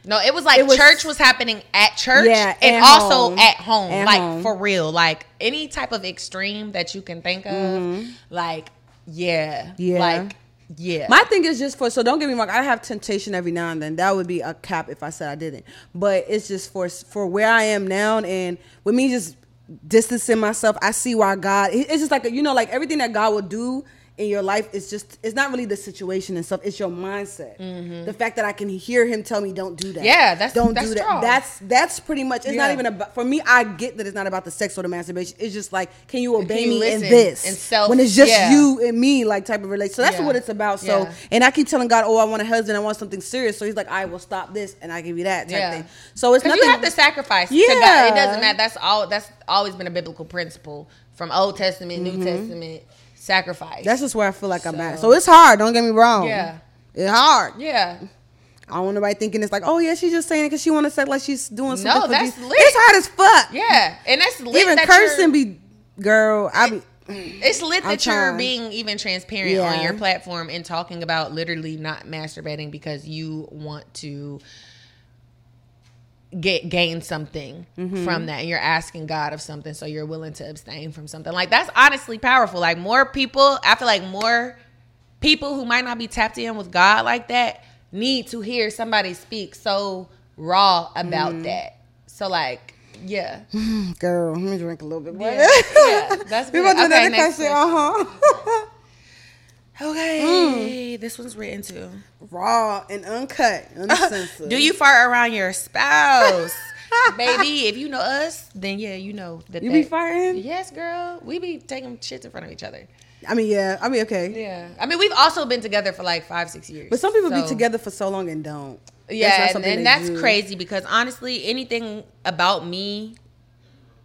No, it was like It was- church was happening at church Yeah, and at also home. at home. At like home. for real. Like any type of extreme that you can think of. Like, yeah. Mm-hmm. Yeah. Like Yeah. My thing is just for so don't get me wrong. I have temptation every now and then. That would be a cap if I said I didn't. But it's just for for where I am now and with me just distancing myself. I see why God. It's just like you know, like everything that God will do in your life is just it's not really the situation and stuff. It's your mindset. The fact that I can hear Him tell me don't do that. Mm-hmm. Yeah, that's- don't that's do that. strong. That's that's pretty much. It's not even about for me. I get that it's not about the sex or the masturbation. It's just like can you obey you me in this and self- when it's just yeah. you and me like type of relationship So that's Yeah. what it's about. So Yeah. and I keep telling God, oh, I want a husband. I want something serious. So He's like, I will stop this and I give you that type Yeah. thing. So it's nothing. you have to sacrifice to Yeah. God. It doesn't matter. That's all. That's always been a biblical principle from Old Testament, New Testament. Sacrifice. That's just where I feel like I'm at. So- So it's hard. Don't get me wrong. Yeah. It's hard. yeah. I don't want nobody thinking it's like, oh yeah, she's just saying it because she want to say like she's doing something. No, that's lit. It's hard as fuck. Yeah, and that's lit. Even that cursing be, girl. I be. It's lit I'm that you're being even transparent Yeah. on your platform and talking about literally not masturbating because you want to get gain something Mm-hmm. from that and you're asking God of something so you're willing to abstain from something. Like that's honestly powerful. Like more people, I feel like more people who might not be tapped in with God like that need to hear somebody speak so raw about Mm-hmm. that. So like, yeah. [SIGHS] Girl, let me drink a little bit more. Yeah, yeah, that's [LAUGHS] we good. about to do Okay, another question. Uh [LAUGHS] Okay, mm. this one's written to Raw and uncut, uncensored. Uh-huh. Do you fart around your spouse? [LAUGHS] Baby, if you know us, then yeah, you know that. You be farting? Yes, girl. We be taking shits in front of each other. I mean, yeah. I mean, okay. Yeah. I mean, we've also been together for like five, six years. But some people be together for so long and don't. That's Yeah, and, and that's do. crazy because honestly, anything about me,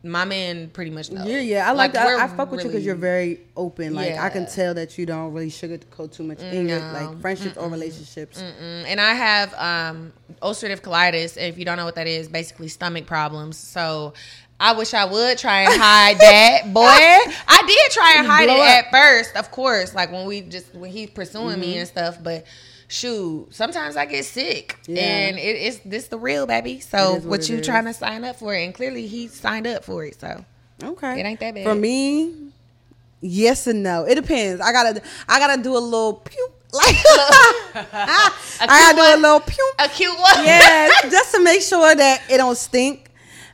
my man pretty much knows. Yeah, yeah. I like, that. I, I fuck with you because you're very open. Like I can tell that you don't really sugarcoat too much in your No. like friendships or relationships. Mm, and I have um, ulcerative colitis. And if you don't know what that is, basically stomach problems. So I wish I would try and hide that, [LAUGHS] boy. I did try and hide it Blow at first, of course, like when we just when he's pursuing Mm-hmm. me and stuff. But shoot, sometimes I get sick, Yeah. and it, it's this the real baby. So what what, you is. trying to sign up for? And clearly he signed up for it. So Okay, It ain't that bad. for me. Yes and no. It depends. I gotta I gotta do a little pew [LAUGHS] like [LAUGHS] I gotta do a little pew. a cute one. Yeah, just to make sure that it don't stink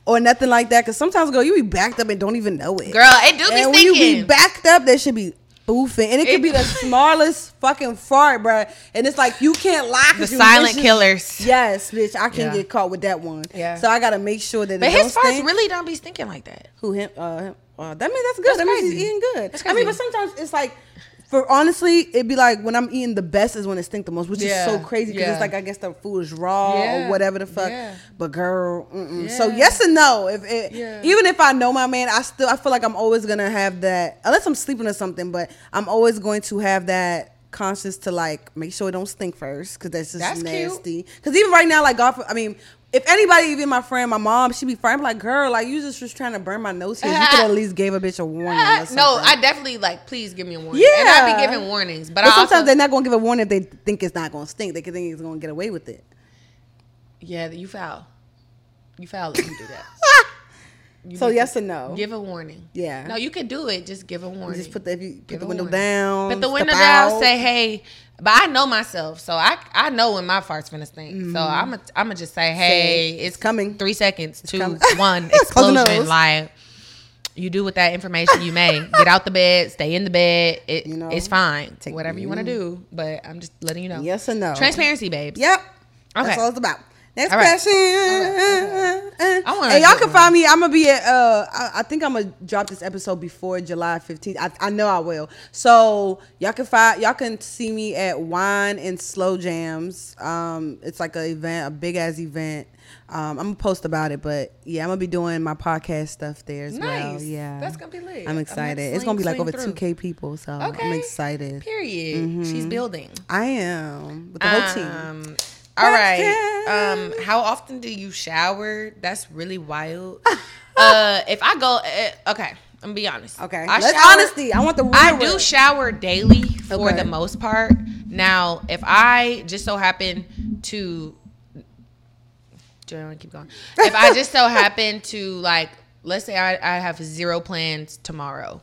or nothing like that. Cause sometimes, girl, you be backed up and don't even know it. girl, it do be and when you be backed up, that should be boofing, and it could be the [LAUGHS] smallest fucking fart, bruh. And it's like you can't lie. 'cause The silent vicious. killers. Yes, bitch, I can Yeah. get caught with that one. Yeah. So I gotta make sure that but his don't farts stink. really don't be stinking like that. Who him? Uh, him- uh, that means that's good. That's that means he's eating good. That's I mean, but sometimes it's like, for honestly, it'd be like when I'm eating the best is when it stink the most, which Yeah, is so crazy because yeah. it's like I guess the food is raw Yeah, or whatever the fuck. But girl, so yes and no. If it, even if I know my man, I still I feel like I'm always gonna have that unless I'm sleeping or something. But I'm always going to have that conscious to like make sure it don't stink first because that's just That's nasty. Because even right now, like God, I mean. If anybody, even my friend, my mom, she be fine. Like, girl, like you just was trying to burn my nose here. You could at least gave a bitch a warning. [LAUGHS] No, I definitely like. Please give me a warning. Yeah. and I be giving warnings, but, But, sometimes also, they're not gonna give a warning if they think it's not gonna stink. They think it's gonna get away with it. yeah, you foul. You foul if you do that. [LAUGHS] You So yes or no? Give a warning. Yeah. No, you can do it. Just give a warning. Just put the if you put Give the window warning. down. Put the window down. out. Say hey. But I know myself, so I I know when my fart's gonna stink. So I'm a, I'm gonna just say hey, Mm-hmm. It's, "It's coming. Three seconds, two, coming." [LAUGHS] one, [LAUGHS] explosion. Like you do with that information you may get out the bed, stay in the bed. It, You know, it's fine. take- Whatever you want to do, but I'm just letting you know. Yes or no? Transparency, babes. Yep. Okay. That's all it's about. Next right. question. I wanna Hey, y'all can find me. I'm gonna be at. Uh, I, I think I'm gonna drop this episode before July 15th. I, I know I will. So y'all can find. Y'all can see me at Wine and Slow Jams. Um, it's like a event, a big ass event. Um, I'm gonna post about it, but yeah, I'm gonna be doing my podcast stuff there as well. Yeah, That's gonna be lit. I'm I'm excited. gonna it's gonna be like over swing 2k people, so I'm excited. Period. She's building. I am with the whole team. All right. Um, how often do you shower? That's really wild. [LAUGHS] uh, if I go, uh, okay, I'm gonna be honest. Okay, I let's shower- honesty. I want the real I do word. shower daily for Okay. the most part. Now, if I just so happen to, do I want to keep going? If I just so [LAUGHS] happen to like, let's say I, I have zero plans tomorrow,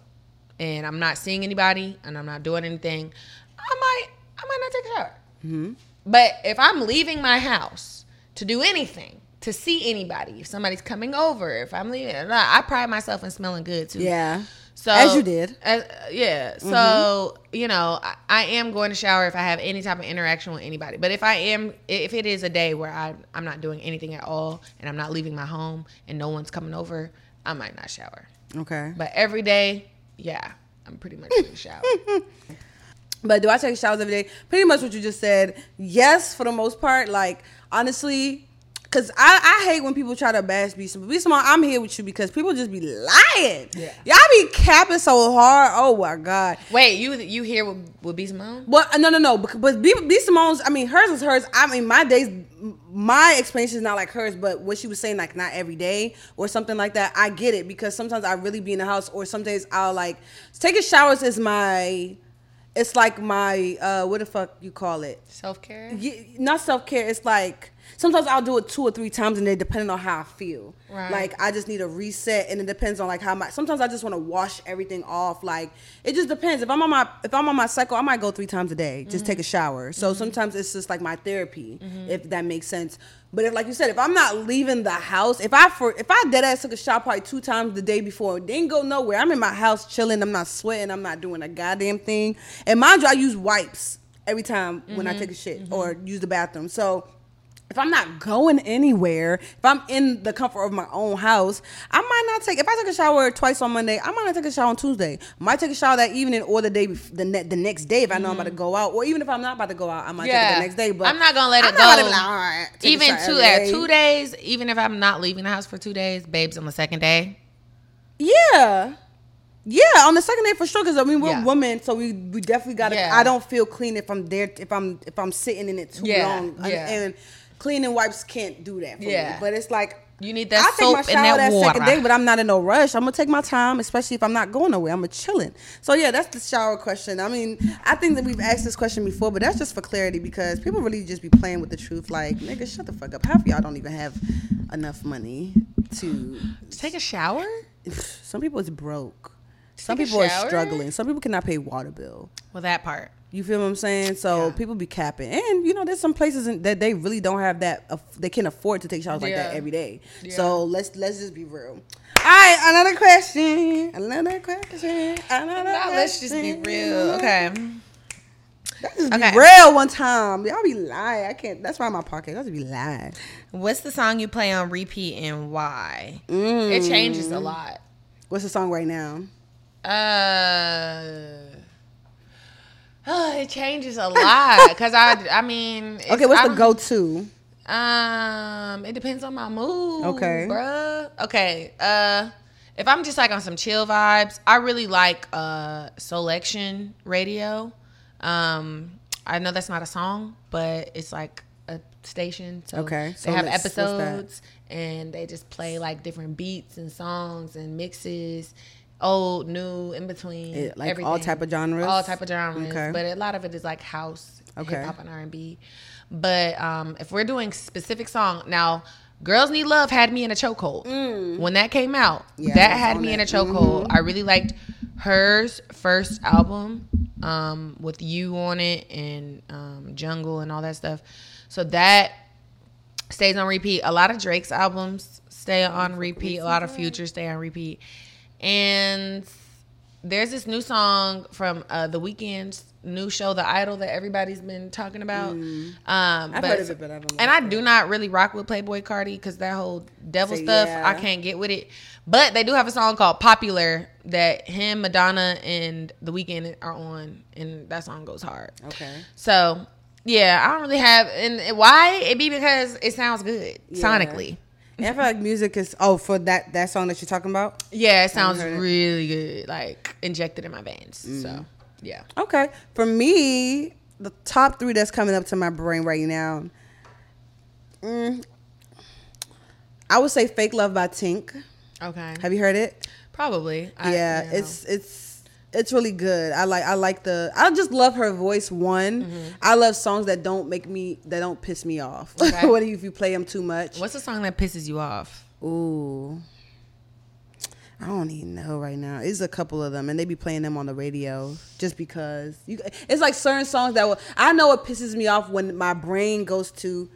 and I'm not seeing anybody, and I'm not doing anything, I might I might not take a shower. But if I'm leaving my house to do anything, to see anybody, if somebody's coming over, if I'm leaving, I pride myself in smelling good too. Yeah. So As you did. as- yeah. So mm-hmm. you know, I, I am going to shower if I have any type of interaction with anybody. But if I am, if it is a day where I I'm not doing anything at all and I'm not leaving my home and no one's coming over, I might not shower. Okay. But every day, yeah, I'm pretty much in the shower. [LAUGHS] But do I take showers every day? Pretty much what you just said. Yes, for the most part. Like honestly, because I, I hate when people try to bash B Simone. B Simone, I'm here with you because people just be lying. Yeah. Y'all be capping so hard. Oh my god. Wait, you you here with with B Simone? Well, uh, no, no, no. bec- But B, B Simone's, I mean, hers is hers. I mean, my days, my experience is not like hers. But what she was saying, like not every day or something like that, I get it because sometimes I really be in the house, or some days I'll like taking showers is my, it's like my, uh, what the fuck you call it? Self care. Not self care. It's like sometimes I'll do it two or three times, and it depending on how I feel. Right. Like I just need a reset, and it depends on like how my. Sometimes I just want to wash everything off. Like it just depends. If I'm on my if I'm on my cycle, I might go three times a day, just mm-hmm. take a shower. So mm-hmm. sometimes it's just like my therapy, mm-hmm. if that makes sense. But if, like you said, if I'm not leaving the house, if I for if I dead ass took a shower probably two times the day before, didn't go nowhere. I'm in my house chilling. I'm not sweating. I'm not doing a goddamn thing. And mind you, I use wipes every time when I take a shit or use the bathroom. So if I'm not going anywhere, if I'm in the comfort of my own house, I might not take. If I take a shower twice on Monday, I might not take a shower on Tuesday. Might take a shower that evening or the day the ne- the next day if I know I'm about to mm-hmm. go out, or even if I'm not about to go out, I might take it the next day. But I'm not gonna let it I'm not about to go. like, "All right, even two day." two days, even if I'm not leaving the house for two days, babes on the second day. Yeah. Yeah, on the second day for sure. Because I mean, we're Yeah. women, so we we definitely gotta. Yeah. I don't feel clean if I'm there. If I'm if I'm sitting in it too Yeah, long, and, yeah. and cleaning wipes can't do that. For Yeah. me. but it's like You need that I take soap my and shower that that, water. second day, but I'm not in no rush. I'm gonna take my time, especially if I'm not going nowhere. I'm gonna chilling. So yeah, that's the shower question. I mean, I think that we've asked this question before, but that's just for clarity because people really just be playing with the truth. Like, nigga, shut the fuck up. Half of y'all don't even have enough money to Take a shower. [SIGHS] some people is broke. Some Take a people are struggling. Some people cannot pay water bill. Well, that part. You feel what I'm saying? So Yeah. people be capping, and you know, there's some places in, that they really don't have that. aff- They can't afford to take showers like that every day. Yeah. So let's let's just be real. All right, another question. Another question. Another Now, let's just be real. Okay. Just Okay. be real one time. Y'all be lying. I can't. That's why my pocket. Y'all just be lying. What's the song you play on repeat and why? Mm. It changes a lot. What's the song right now? Uh. Oh, [SIGHS] it changes a lot because I, I mean, Okay, what's I the go-to? Um, it depends on my mood. Okay. bruh. Okay. Uh, if I'm just like on some chill vibes, I really like uh Soulection Radio. Um, I know that's not a song, but it's like a station. So Okay, they so have what's that? episodes and they just play like different beats and songs and mixes. Old, new, in between, It- like all type of genres? all type of genres. Okay. But a lot of it is like house, Okay. hip hop, and R and B. But um, if we're doing specific song now, "Girls Need Love" had me in a chokehold when that came out. Mm. Yeah, that had me in a it. chokehold. I really liked hers first album um, with you on it and um, Jungle and all that stuff. So that stays on repeat. A lot of Drake's albums stay on repeat. A lot of Future stay on repeat. And there's this new song from uh, The Weeknd's new show, The Idol, that everybody's been talking about. Um, I've but, heard of it, but I don't And I do not really rock with Playboi Carti because that whole devil So, stuff, yeah. I can't get with it. But they do have a song called Popular that him, Madonna, and The Weeknd are on, and that song goes hard. Okay. So yeah, I don't really have and why it be because it sounds good Yeah. sonically. I feel like music is oh for that that song that you're talking about. Yeah, it sounds heard it. really good, like injected in my veins. Mm. So yeah, Okay, for me, the top three that's coming up to my brain right now. Mm, I would say "Fake Love" by Tink. okay, Have you heard it? probably. I- yeah, you know. it's it's it's really good. I like I like the I just love her voice. One, Mm-hmm. I love songs that don't make me that don't piss me off. [LAUGHS] Okay. what if you play them too much? What's the song that pisses you off? Ooh. I don't even know right now. It's a couple of them, and they be playing them on the radio just because. You, it's like certain songs that will. I know it pisses me off when my brain goes to,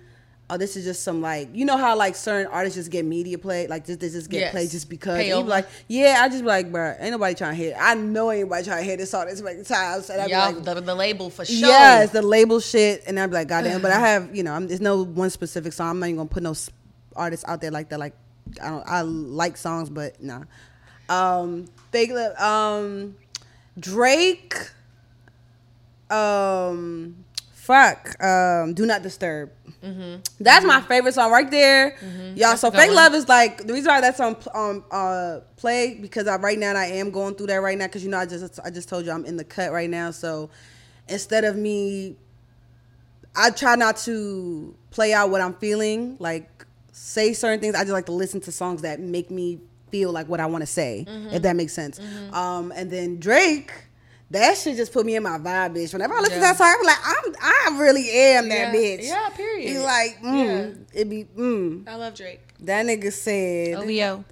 oh, this is just some like you know how like certain artists just get media play, like just they just get Yes. played just because. Be like, yeah, I just be like, bro, ain't nobody trying to hear. It. I know anybody trying to hear this song this many times. And I Y'all, like, the, the label for sure. Yeah, it's the label shit, and I'd be like, goddamn. but I [SIGHS] have, you know, I'm, there's no one specific song. I'm not even gonna put no artists out there like that. Like, I don't, I like songs, but nah. Um, Fake Lip, um, Drake, um, fuck, um, Do Not Disturb. That's my favorite song right there, y'all. Mm-hmm. That's So Fake one. Love is like the reason why that's on um uh play because I right now I am going through that right now because you know I just I just told you I'm in the cut right now. So instead of me, I try not to play out what I'm feeling, like say certain things. I just like to listen to songs that make me feel like what I want to say, Mm-hmm. if that makes sense. Um, and then Drake. That shit just put me in my vibe, bitch. Whenever I listen Yeah. to that song, I'm like, I'm, I really am that Yeah. bitch. Yeah, period. He like, mm, it be, mm. I love Drake. That nigga said OVO.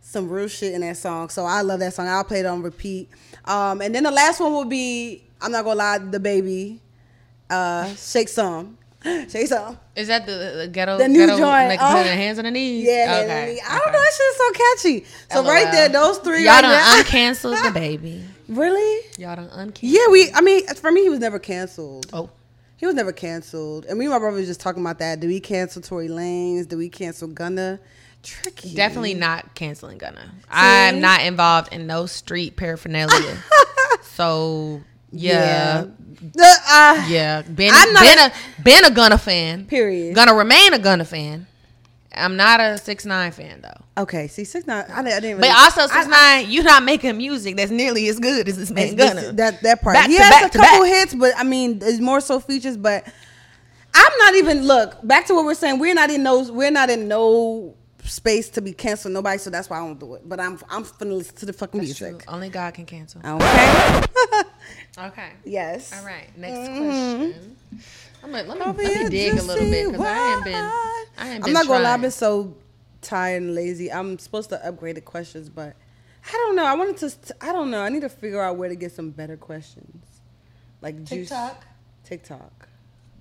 some real shit in that song. So I love that song. I'll play it on repeat. Um, and then the last one would be I'm not gonna lie, the baby. Uh, shake some, [GASPS] shake some. Is that the, the ghetto? The new ghetto, joint, Like uh, hands on the knees. Yeah, Okay. I don't know. That shit is so catchy. So LOL. right there, those three. Y'all right done there- uncanceled the baby. [LAUGHS] really? Y'all done uncanceled. Yeah, we. I mean, for me, he was never canceled. Oh, He was never canceled. And me and my brother was just talking about that. Do we cancel Tory Lanez? Do we cancel Gunna? Tricky. definitely not canceling Gunna. I'm not involved in no street paraphernalia. [LAUGHS] so yeah, Uh, uh, yeah. Been I'm not been a- a been a Gunna fan. Period. Gonna remain a Gunna fan. I'm not a six nine fan though. Okay, see, six nine. I, didn't- I didn't. But Really, also I- six nine, you're not making music that's nearly as good as this man It's- Gunna. That that part. Back he to has back a to couple back. hits, but I mean, it's more so features. But I'm not even look back to what we're saying. We're not in those. We're not in no space to be canceling nobody. So that's why I don't do it. But I'm I'm finna listen to the fucking That's music. true. Only God can cancel. Okay. [LAUGHS] Okay. yes. All right. Next mm-hmm. question. I'm gonna, let me, Over let me dig a little bit because I ain't been. I ain't been. I'm been not gonna lie. I've been so tired and lazy. I'm supposed to upgrade the questions, but I don't know. I wanted to. I don't know. I need to figure out where to get some better questions, like juice- TikTok, TikTok.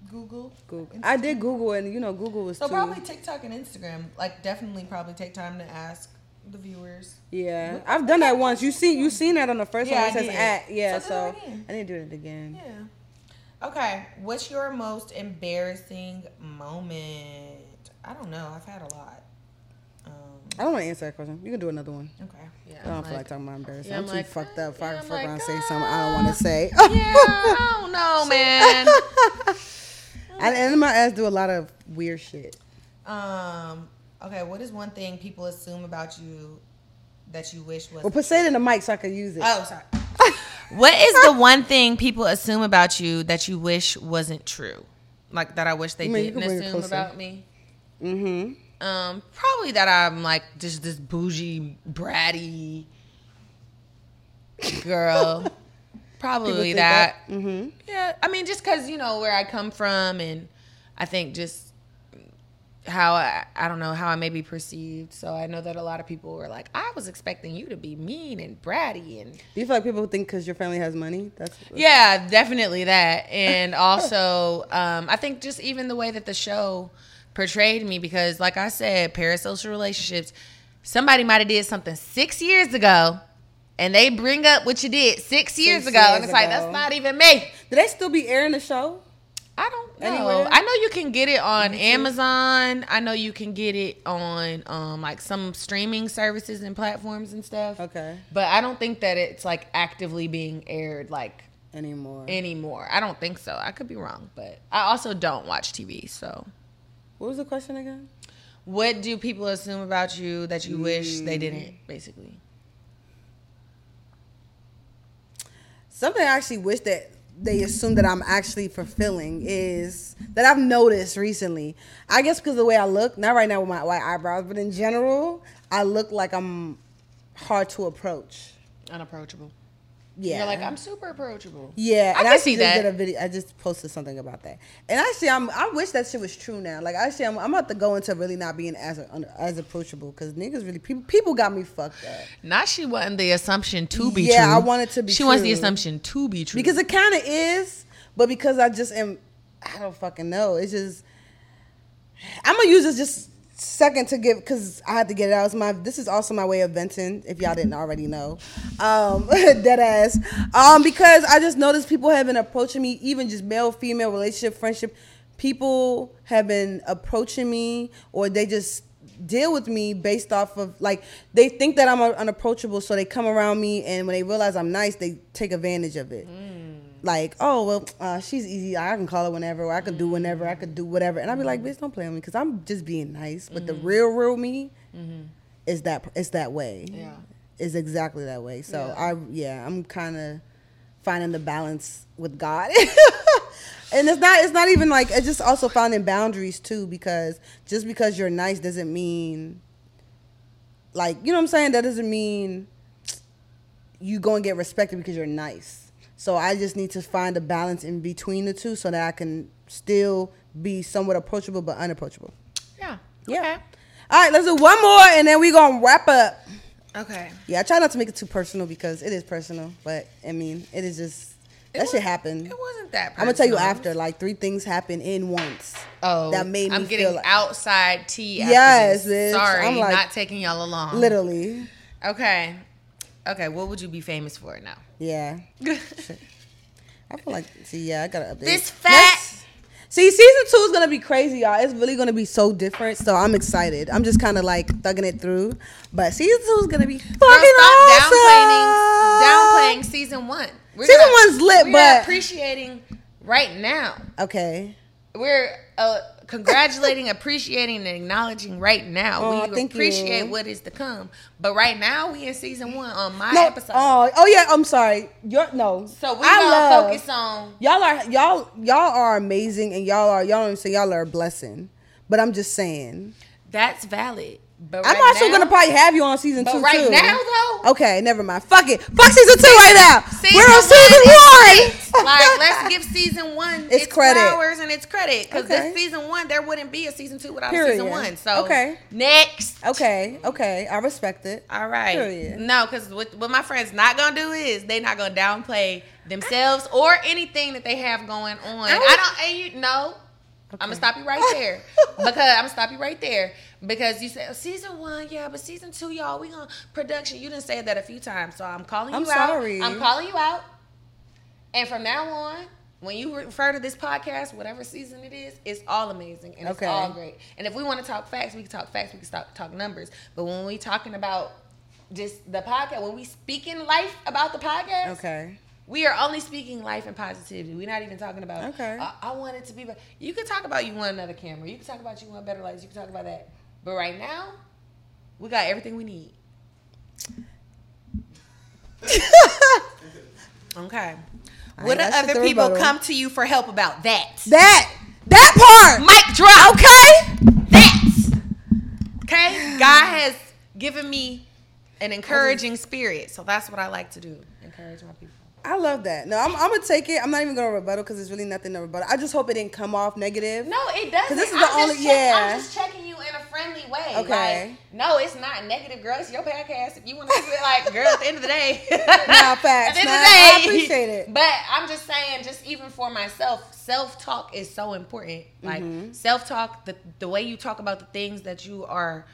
Google, Google. I did Google, and you know, Google was So too. probably TikTok and Instagram. Like definitely probably take time to ask the viewers. Yeah, I've done that once. You see, you seen that on the first Yeah, one. It says at. Yeah, So so. I need to do it again. Yeah. Okay. What's your most embarrassing moment? I don't know. I've had a lot. I don't want to answer that question. You can do another one. okay. Yeah. I don't I'm feel like talking about embarrassing. Yeah, I'm, I'm too like, fucked up. If I yeah, I'm fuck like, around and say something I don't want to say. [LAUGHS] yeah. I don't know, [LAUGHS] man. [LAUGHS] and, and my ass do a lot of weird shit. Um. Okay. What is one thing people assume about you that you wish was? Well, put say it in the mic so I can use it. oh, sorry. what is the one thing people assume about you that you wish wasn't true? Like that I wish they I mean, didn't can bring it assume about me. mm-hmm. Um, probably that I'm like just this bougie, bratty girl. [LAUGHS] probably that. Mm-hmm. Yeah, I mean, just because you know where I come from, and I think just how I, I don't know how I may be perceived. So I know that a lot of people were like, I was expecting you to be mean and bratty, and Do you feel like people think because your family has money? That's yeah, definitely that. And also, um, I think just even the way that the show portrayed me, because like I said, parasocial relationships, somebody might have did something six years ago. And they bring up what you did six years Six ago, and years it's like that's not even me. Do they still be airing the show? I don't know. Anywhere? I know you can get it on Amazon. I know you can get it on um, like some streaming services and platforms and stuff. Okay. But I don't think that it's like actively being aired like Anymore. anymore. I don't think so. I could be wrong, but I also don't watch TV. So, what was the question again? what do people assume about you that you wish they didn't? Mm. Basically, Something I actually wish that they assume that I'm actually fulfilling is that I've noticed recently. I guess because of the way I look, not right now with my white eyebrows, but in general, I look like I'm hard to approach. unapproachable. Yeah. You're like, I'm super approachable. Yeah, I and can I see that. Did a video. I just posted something about that, and actually, I'm. I wish that shit was true now. Like, actually, I'm. I'm about to go into really not being as as approachable because niggas really people people got me fucked up. Not she wanted the assumption to be true. Yeah, true. I want it to be She wants the assumption to be true. because it kind of is, but because I just am. I don't fucking know. It's just. I'm gonna use this just second to give because I had to get it out. It's my this is also my way of venting. If y'all didn't already know, um, [LAUGHS] dead ass. Um, because I just noticed people have been approaching me, even just male female relationship friendship. People have been approaching me, or they just deal with me based off of like they think that I'm unapproachable, so they come around me, and when they realize I'm nice, they take advantage of it like, oh well, uh, she's easy. I can call her whenever, or I could do mm-hmm. whenever, I could do whatever, and I'd be like, bitch, don't play with me, because I'm just being nice. But the mm-hmm. real, real me mm-hmm. is that it's that way. Yeah. is exactly that way. So Yeah. I yeah, I'm kind of finding the balance with God. [LAUGHS] And it's not it's not even like it's just also finding boundaries too because just because you're nice doesn't mean like you know what I'm saying that doesn't mean you go and get respected because you're nice. So I just need to find a balance in between the two so that I can still be somewhat approachable but unapproachable. Yeah. Yeah. All right, let's do one more and then we're gonna wrap up. Okay. Okay. Yeah, I try not to make it too personal because it is personal, but I mean, it is just that was- shit happened. It wasn't that. I'm gonna tell you after, like three things happened in once. Oh, that made me I'm getting like- outside tea. After Yes. Sorry, I'm like- not taking y'all along. Literally, Okay. Okay. What would you be famous for now? Yeah. [LAUGHS] I feel like, see, yeah, I gotta update. This fat- Next- See, season two is gonna be crazy, y'all. It's really gonna be so different. So I'm excited. I'm just kind of like thugging it through. But season two is gonna be fucking Girl, stop downplaying, awesome. downplaying season one. We're Season one's lit, but- appreciating right now. Okay. We're uh, congratulating, appreciating, and acknowledging right now. Oh, we appreciate you. what is to come. But right now, we in season one on my No. episode. Oh, oh yeah. I'm sorry. You're no. so we I gonna love- focus on. Y'all are y'all y'all are amazing and y'all are y'all don't even say y'all are a blessing. But I'm just saying. That's valid. But I'm right also now- gonna probably have you on season But two right too. now, though, Okay, never mind. Fuck it. Fuck season two right now. Season We're on season is one. [LAUGHS] like, let's give season one It's its, credit. flowers and its credit. Because Okay. this season one, there wouldn't be a season two without Period. season one. So, Okay. next. Okay, okay. I respect it. All right. Period. No, because what, what my friends not gonna do is they not gonna downplay themselves or anything that they have going on. I, I don't. And you no. I'm gonna stop you right there [LAUGHS] because I'm gonna stop you right there because you said season one, yeah, but season two, y'all, we gonna production. You didn't say that a few times, so I'm calling you I'm out. sorry. I'm calling you out, and from now on. When you refer to this podcast, whatever season it is, it's all amazing and it's all great. And if we want to talk facts, we can talk facts. We can talk talk numbers. But when we talking about just the podcast, when we speaking life about the podcast, Okay. We are only speaking life and positivity. We're not even talking about. Okay. I, I want it to be. But you can talk about you want another camera. You can talk about you want better lights. You can talk about that. But right now, we got everything we need. [LAUGHS] okay. What do other people come to you for help about that? That that part. Mic drop. Okay. That. Okay. God has given me an encouraging spirit, so that's what I like to do. Encourage my people. I love that. No, I'm, I'm gonna take it. I'm not even gonna rebuttal because there's really nothing to rebuttal. I just hope it didn't come off negative. No, it doesn't. this is I'm the only- check- yeah. I'm just checking you in a friendly way. Okay. Like, no, it's not negative, girl. It's your podcast. If you want to do it, like, girl, at the end of the day. [LAUGHS] Nah, facts. At the end Nah, of the day, I appreciate it. But I'm just saying, just even for myself, self talk is so important. Like, Mm-hmm. self talk, the, the way you talk about the things that you are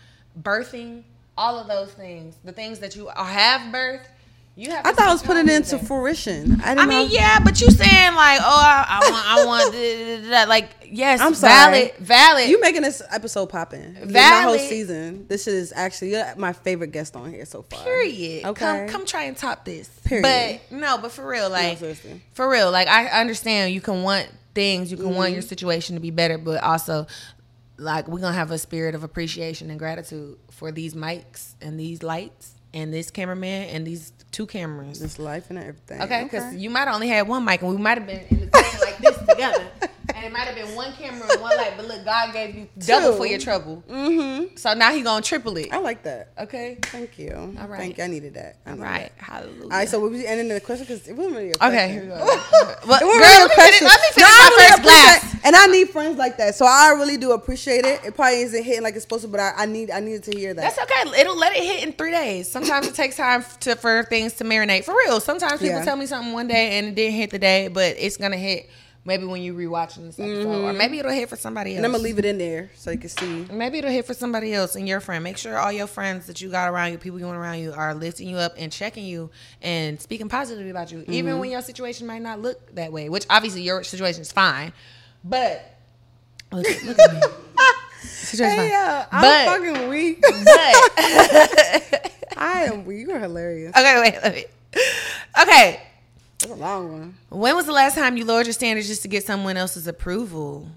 birthing, all of those things, the things that you are, have birthed, you have I thought I was putting it into fruition. I, didn't I mean, know. yeah, but you saying like, oh, I, I want, I want, da, da, da, da, like, yes, I'm sorry. valid, valid. You making this episode popping. This is My whole season. This shit is actually you're my favorite guest on here so far. Period. Okay. Come, come try and top this. Period. But no, but for real, like, seriously. for real, like, I understand you can want things, you can want Mm-hmm. your situation to be better, but also, like, we're gonna have a spirit of appreciation and gratitude for these mics and these lights and this cameraman and these two cameras. This life and everything. Okay, because you might have only had one mic, and we might have been in the thing like this together. [LAUGHS] And it might have been one camera and one light, but look, God gave you double Two. for your trouble. Mm-hmm. So now he gonna triple it. I like that. Okay. Thank you. All right. Thank you. I needed that. I All right. that. Hallelujah. All right, so we was ending the question because it wasn't really a question. Okay, here we go. [LAUGHS] Well, It wasn't girl, really let me finish, let me finish No, my first glass. And I need friends like that. So I really do appreciate it. It probably isn't hitting like it's supposed to, but I, I need I needed to hear that. That's okay. It'll let it hit in three days. Sometimes it takes time to for things to marinate. For real. Sometimes people Yeah. tell me something one day and it didn't hit the day, but it's gonna hit maybe when you rewatching this episode, or maybe it'll hit for somebody else. and I'm gonna leave it in there so you can see. Maybe it'll hit for somebody else and your friend. Make sure all your friends that you got around you, people you want around you, are lifting you up and checking you and speaking positively about you, Mm-hmm. even when your situation might not look that way. Which obviously your situation is fine, but look, look at me. [LAUGHS] Hey, uh, I'm But- fucking weak. But [LAUGHS] I am weak. You're hilarious. okay, wait, let me. Okay, That's a long one. when was the last time you lowered your standards just to get someone else's approval?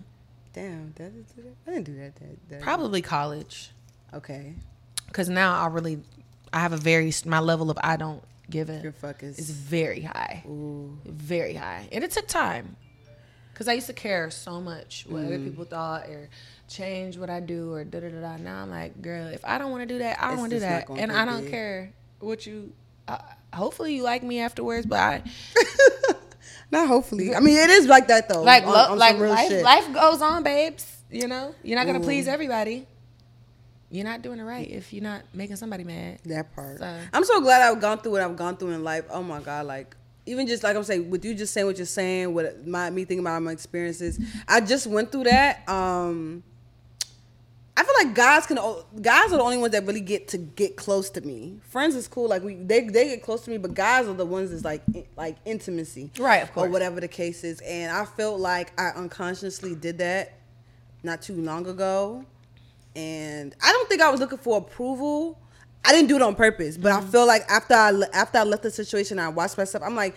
Damn, did I do that? I didn't do that. that, that. Probably college. Okay. Because now I really, I have a very my level of I don't give it. Your fuck is. is very high, Ooh. very high, and it took time. Because I used to care so much what Mm. other people thought or change what I do or da da da da. Now I'm like, girl, if I don't want to do that, I don't want to do that, and I don't big. care what you. Uh, hopefully you like me afterwards, but I [LAUGHS] Not hopefully. I mean, it is like that though. like on- lo- on like life, shit. life goes on, babes. You know, you're not gonna Ooh. please everybody. You're not doing it right if you're not making somebody mad. That part. So- I'm so glad I've gone through what I've gone through in life. Oh my god, like even just like I'm saying, with you just saying what you're saying, with my me thinking about my experiences, I just went through that. Um I feel like guys can guys are the only ones that really get to get close to me. Friends is cool, like we they they get close to me, but guys are the ones that's like in- like intimacy, Right, of course, or whatever the case is. And I felt like I unconsciously did that not too long ago and I don't think I was looking for approval. I didn't do it on purpose, but Mm-hmm. I feel like after I after I left the situation, I watched myself. I'm like,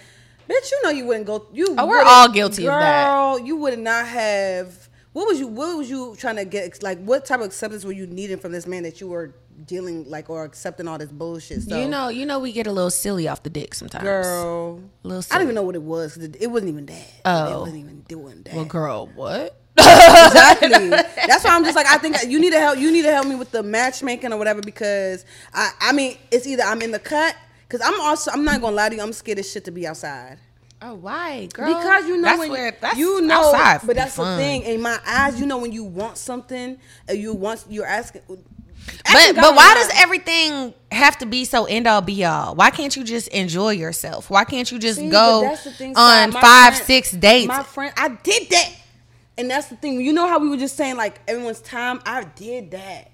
bitch, you know you wouldn't go. You Oh, we're all guilty of that. girl, You would not have. What was you? What was you trying to get? Like, what type of acceptance were you needing from this man that you were dealing like or accepting all this bullshit? So, you know, you know, we get a little silly off the dick sometimes. girl, A little I don't even know what it was. It it wasn't even that. it Oh. wasn't even doing that. Well, girl, what? Exactly. [LAUGHS] That's why I'm just like I think you need to help. You need to help me with the matchmaking or whatever because I I mean it's either I'm in the cut because I'm also I'm not gonna lie to you I'm scared as shit to be outside Oh, why, girl? because you know that's when where that's you know outside but that's fun. the thing in my eyes you know when you want something and you want you're asking. But but why does everything have to be so end all be all? Why can't you just enjoy yourself? Why can't you just See, go but that's the thing, on five, friend- six dates? My friend, I did that, and that's the thing. You know how we were just saying like everyone's time. I did that.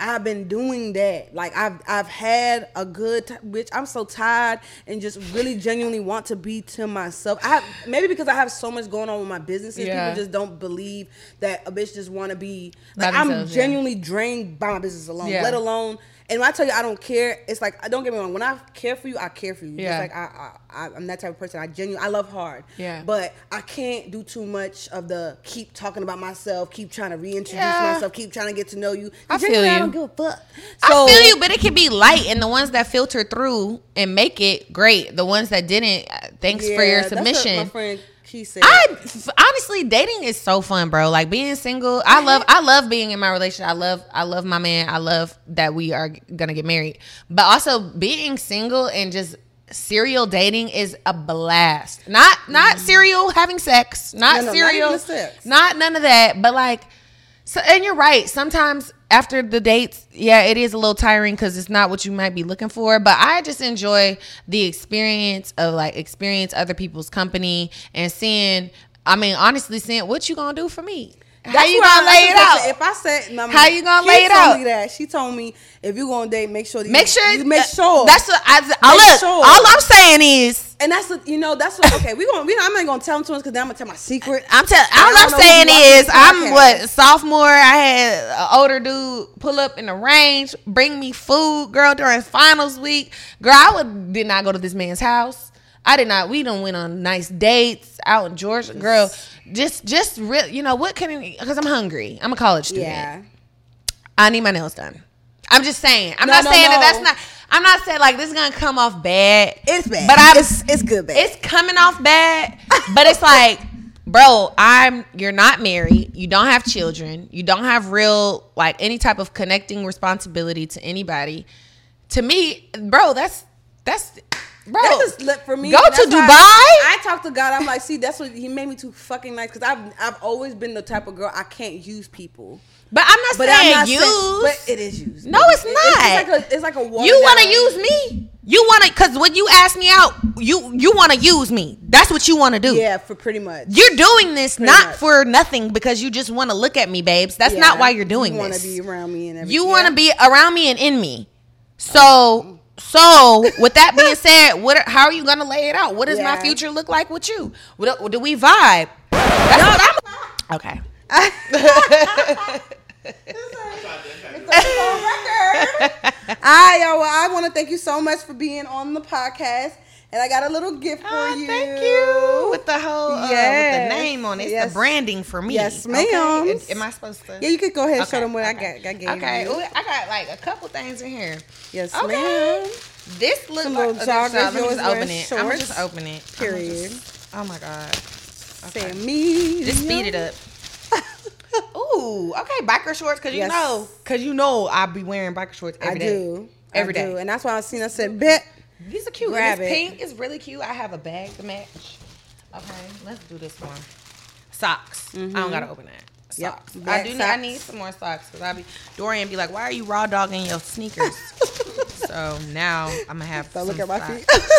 I've been doing that. Like I've I've had a good t- bitch. I'm so tired and just really genuinely want to be to myself. I have, maybe because I have so much going on with my businesses, Yeah. people just don't believe that a bitch just want to be. Like I'm themselves, yeah. genuinely drained by my business alone. Yeah. Let alone. And when I tell you I don't care, it's like don't get me wrong. When I care for you, I care for you. Yeah. like I, I, I, I'm that type of person. I genuinely, I love hard. Yeah. But I can't do too much of the keep talking about myself, keep trying to reintroduce Yeah. myself, keep trying to get to know you. I feel Genuinely, I you. don't give a fuck. I feel you, but it can be light, and the ones that filter through and make it great. The ones that didn't, uh, thanks for your Yeah, that's what submission. Friend said. I f- honestly dating is so fun, bro. Like being single, I love I love being in my relationship. I love I love my man. I love that we are gonna get married. But also being single and just serial dating is a blast. Not not mm. serial having sex, not No, no, serial, the sex. not none of that. But like, so and you're right. Sometimes after the dates, yeah, it is a little tiring because it's not what you might be looking for. But I just enjoy the experience of like experience other people's company and seeing. I mean, honestly, seeing what you gonna do for me. How That's you what gonna lay it that's what I out? If I said, no, How you gonna lay it told out? Me that she told me if you gonna date, make sure that you, Make sure you make sure. That's what I, I look. sure. All I'm saying is. and that's what you know. That's what. Okay, we gonna. We, I'm not gonna tell them to us because then I'm gonna tell my secret. I'm telling. All I'm saying is, I'm what sophomore. I had an older dude pull up in the range, bring me food, girl. During finals week, girl, I would did not go to this man's house. I did not. We don't went on nice dates out in Georgia, girl. Just, just real. You know what? Can because I'm hungry. I'm a college student. Yeah. I need my nails done. I'm just saying. I'm No, not no, saying that that's not. I'm not saying like this is gonna come off bad. It's bad. but I'm. It's it's good bad. It's coming off bad, but it's like bro, I'm you're not married, you don't have children, you don't have real like any type of connecting responsibility to anybody. To me, bro, that's that's bro. That is lit for me. Go to Dubai. I, I talk to God. I'm like, see, that's what he made me too fucking nice because I've I've always been the type of girl I can't use people. but I'm not But saying I'm not use. saying, but it is used. No, it's It- not. It's, like a it's like a you want to use me? You want to cuz when you ask me out, you you want to use me. That's what you want to do. Yeah, for pretty much. You're doing this Pretty not much. for nothing because you just want to look at me, babes. That's not why you're doing you wanna this. be around me and everything. You want to Yeah. be around me and in me. So, um, so with that being [LAUGHS] said, what? How are you gonna lay it out? What does my future look like with you? What, do we vibe? That's what I'm. [LAUGHS] Okay. [LAUGHS] Alright, y'all. Well, I want to thank you so much for being on the podcast, and I got a little gift for Ah, you. thank you. With the whole, uh, with Yes. the name on it, it's Yes. the branding for me. Yes, ma'am. Am- Am I supposed to? Yeah, you could go ahead and Okay, show them what I okay. got. I gave Okay, you. I got like a couple things in here. Yes, Okay. ma'am. This looks like little okay, so joggers, Let me just open it. I'm gonna just open it. Period. just- oh my god. Say me. Just speed it up. [LAUGHS] Ooh, okay, biker shorts, cause you Yes. know, cause you know, I'll be wearing biker shorts I every day. do. Every I day. do. And that's why I seen I said, bet. These are cute. Grab it. pink is really cute. I have a bag to match. Okay, let's do this one. Socks. I don't gotta open that. Mm-hmm. Yep, Socks. I do. Need, I need some more socks because I'll be Dorian be like, "Why are you raw dogging your sneakers?" [LAUGHS] so now I'm gonna have. So look at my socks. feet. [LAUGHS]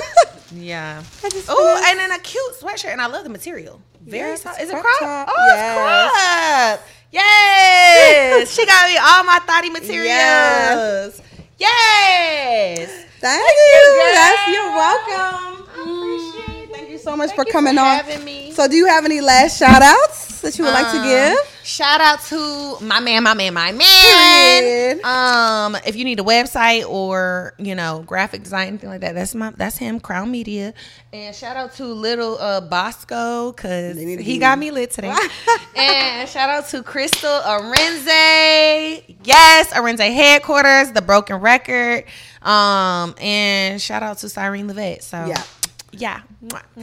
Yeah. Oh, and then a cute sweatshirt, and I love the material. Very Yes, soft. Is it crop crop? top. Oh, Yes. it's crop. Yes. [LAUGHS] she got me all my thotty materials. Yes. Yes. Thank, you, you. girl. Yes, you're welcome. I appreciate it. Thank you so much Thank for you coming for on. having me. So, do you have any last shout outs that you would like to Um, give? Shout out to my man, my man, my man. Period. Um, if you need a website or you know graphic design, anything like that, that's my that's him, Crown Media. And shout out to little uh Basco because They need to he got me lit today. [LAUGHS] and shout out to Crystal Arinze. Yes, Arinze headquarters, the Broken Record. Um, and shout out to Cyrene Lovette. So Yeah. Yeah.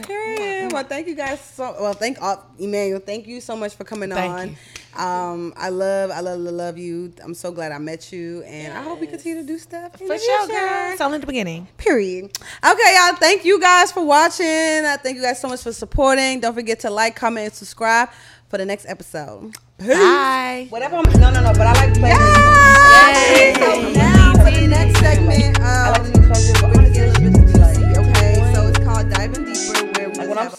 Period. Well, thank you guys so. Well, thank uh, Emmanuel. Thank you so much for coming Thank on. Um, I love, I love, love you. I'm so glad I met you, and I hope we continue to do stuff For sure, future. girl. It's only in the beginning. Period. Okay, y'all. Thank you guys for watching. I thank you guys so much for supporting. Don't forget to like, comment, and subscribe for the next episode. Peace. Bye. Whatever. I'm, no, no, no. But I like to play. Yay. So now for the next segment, um,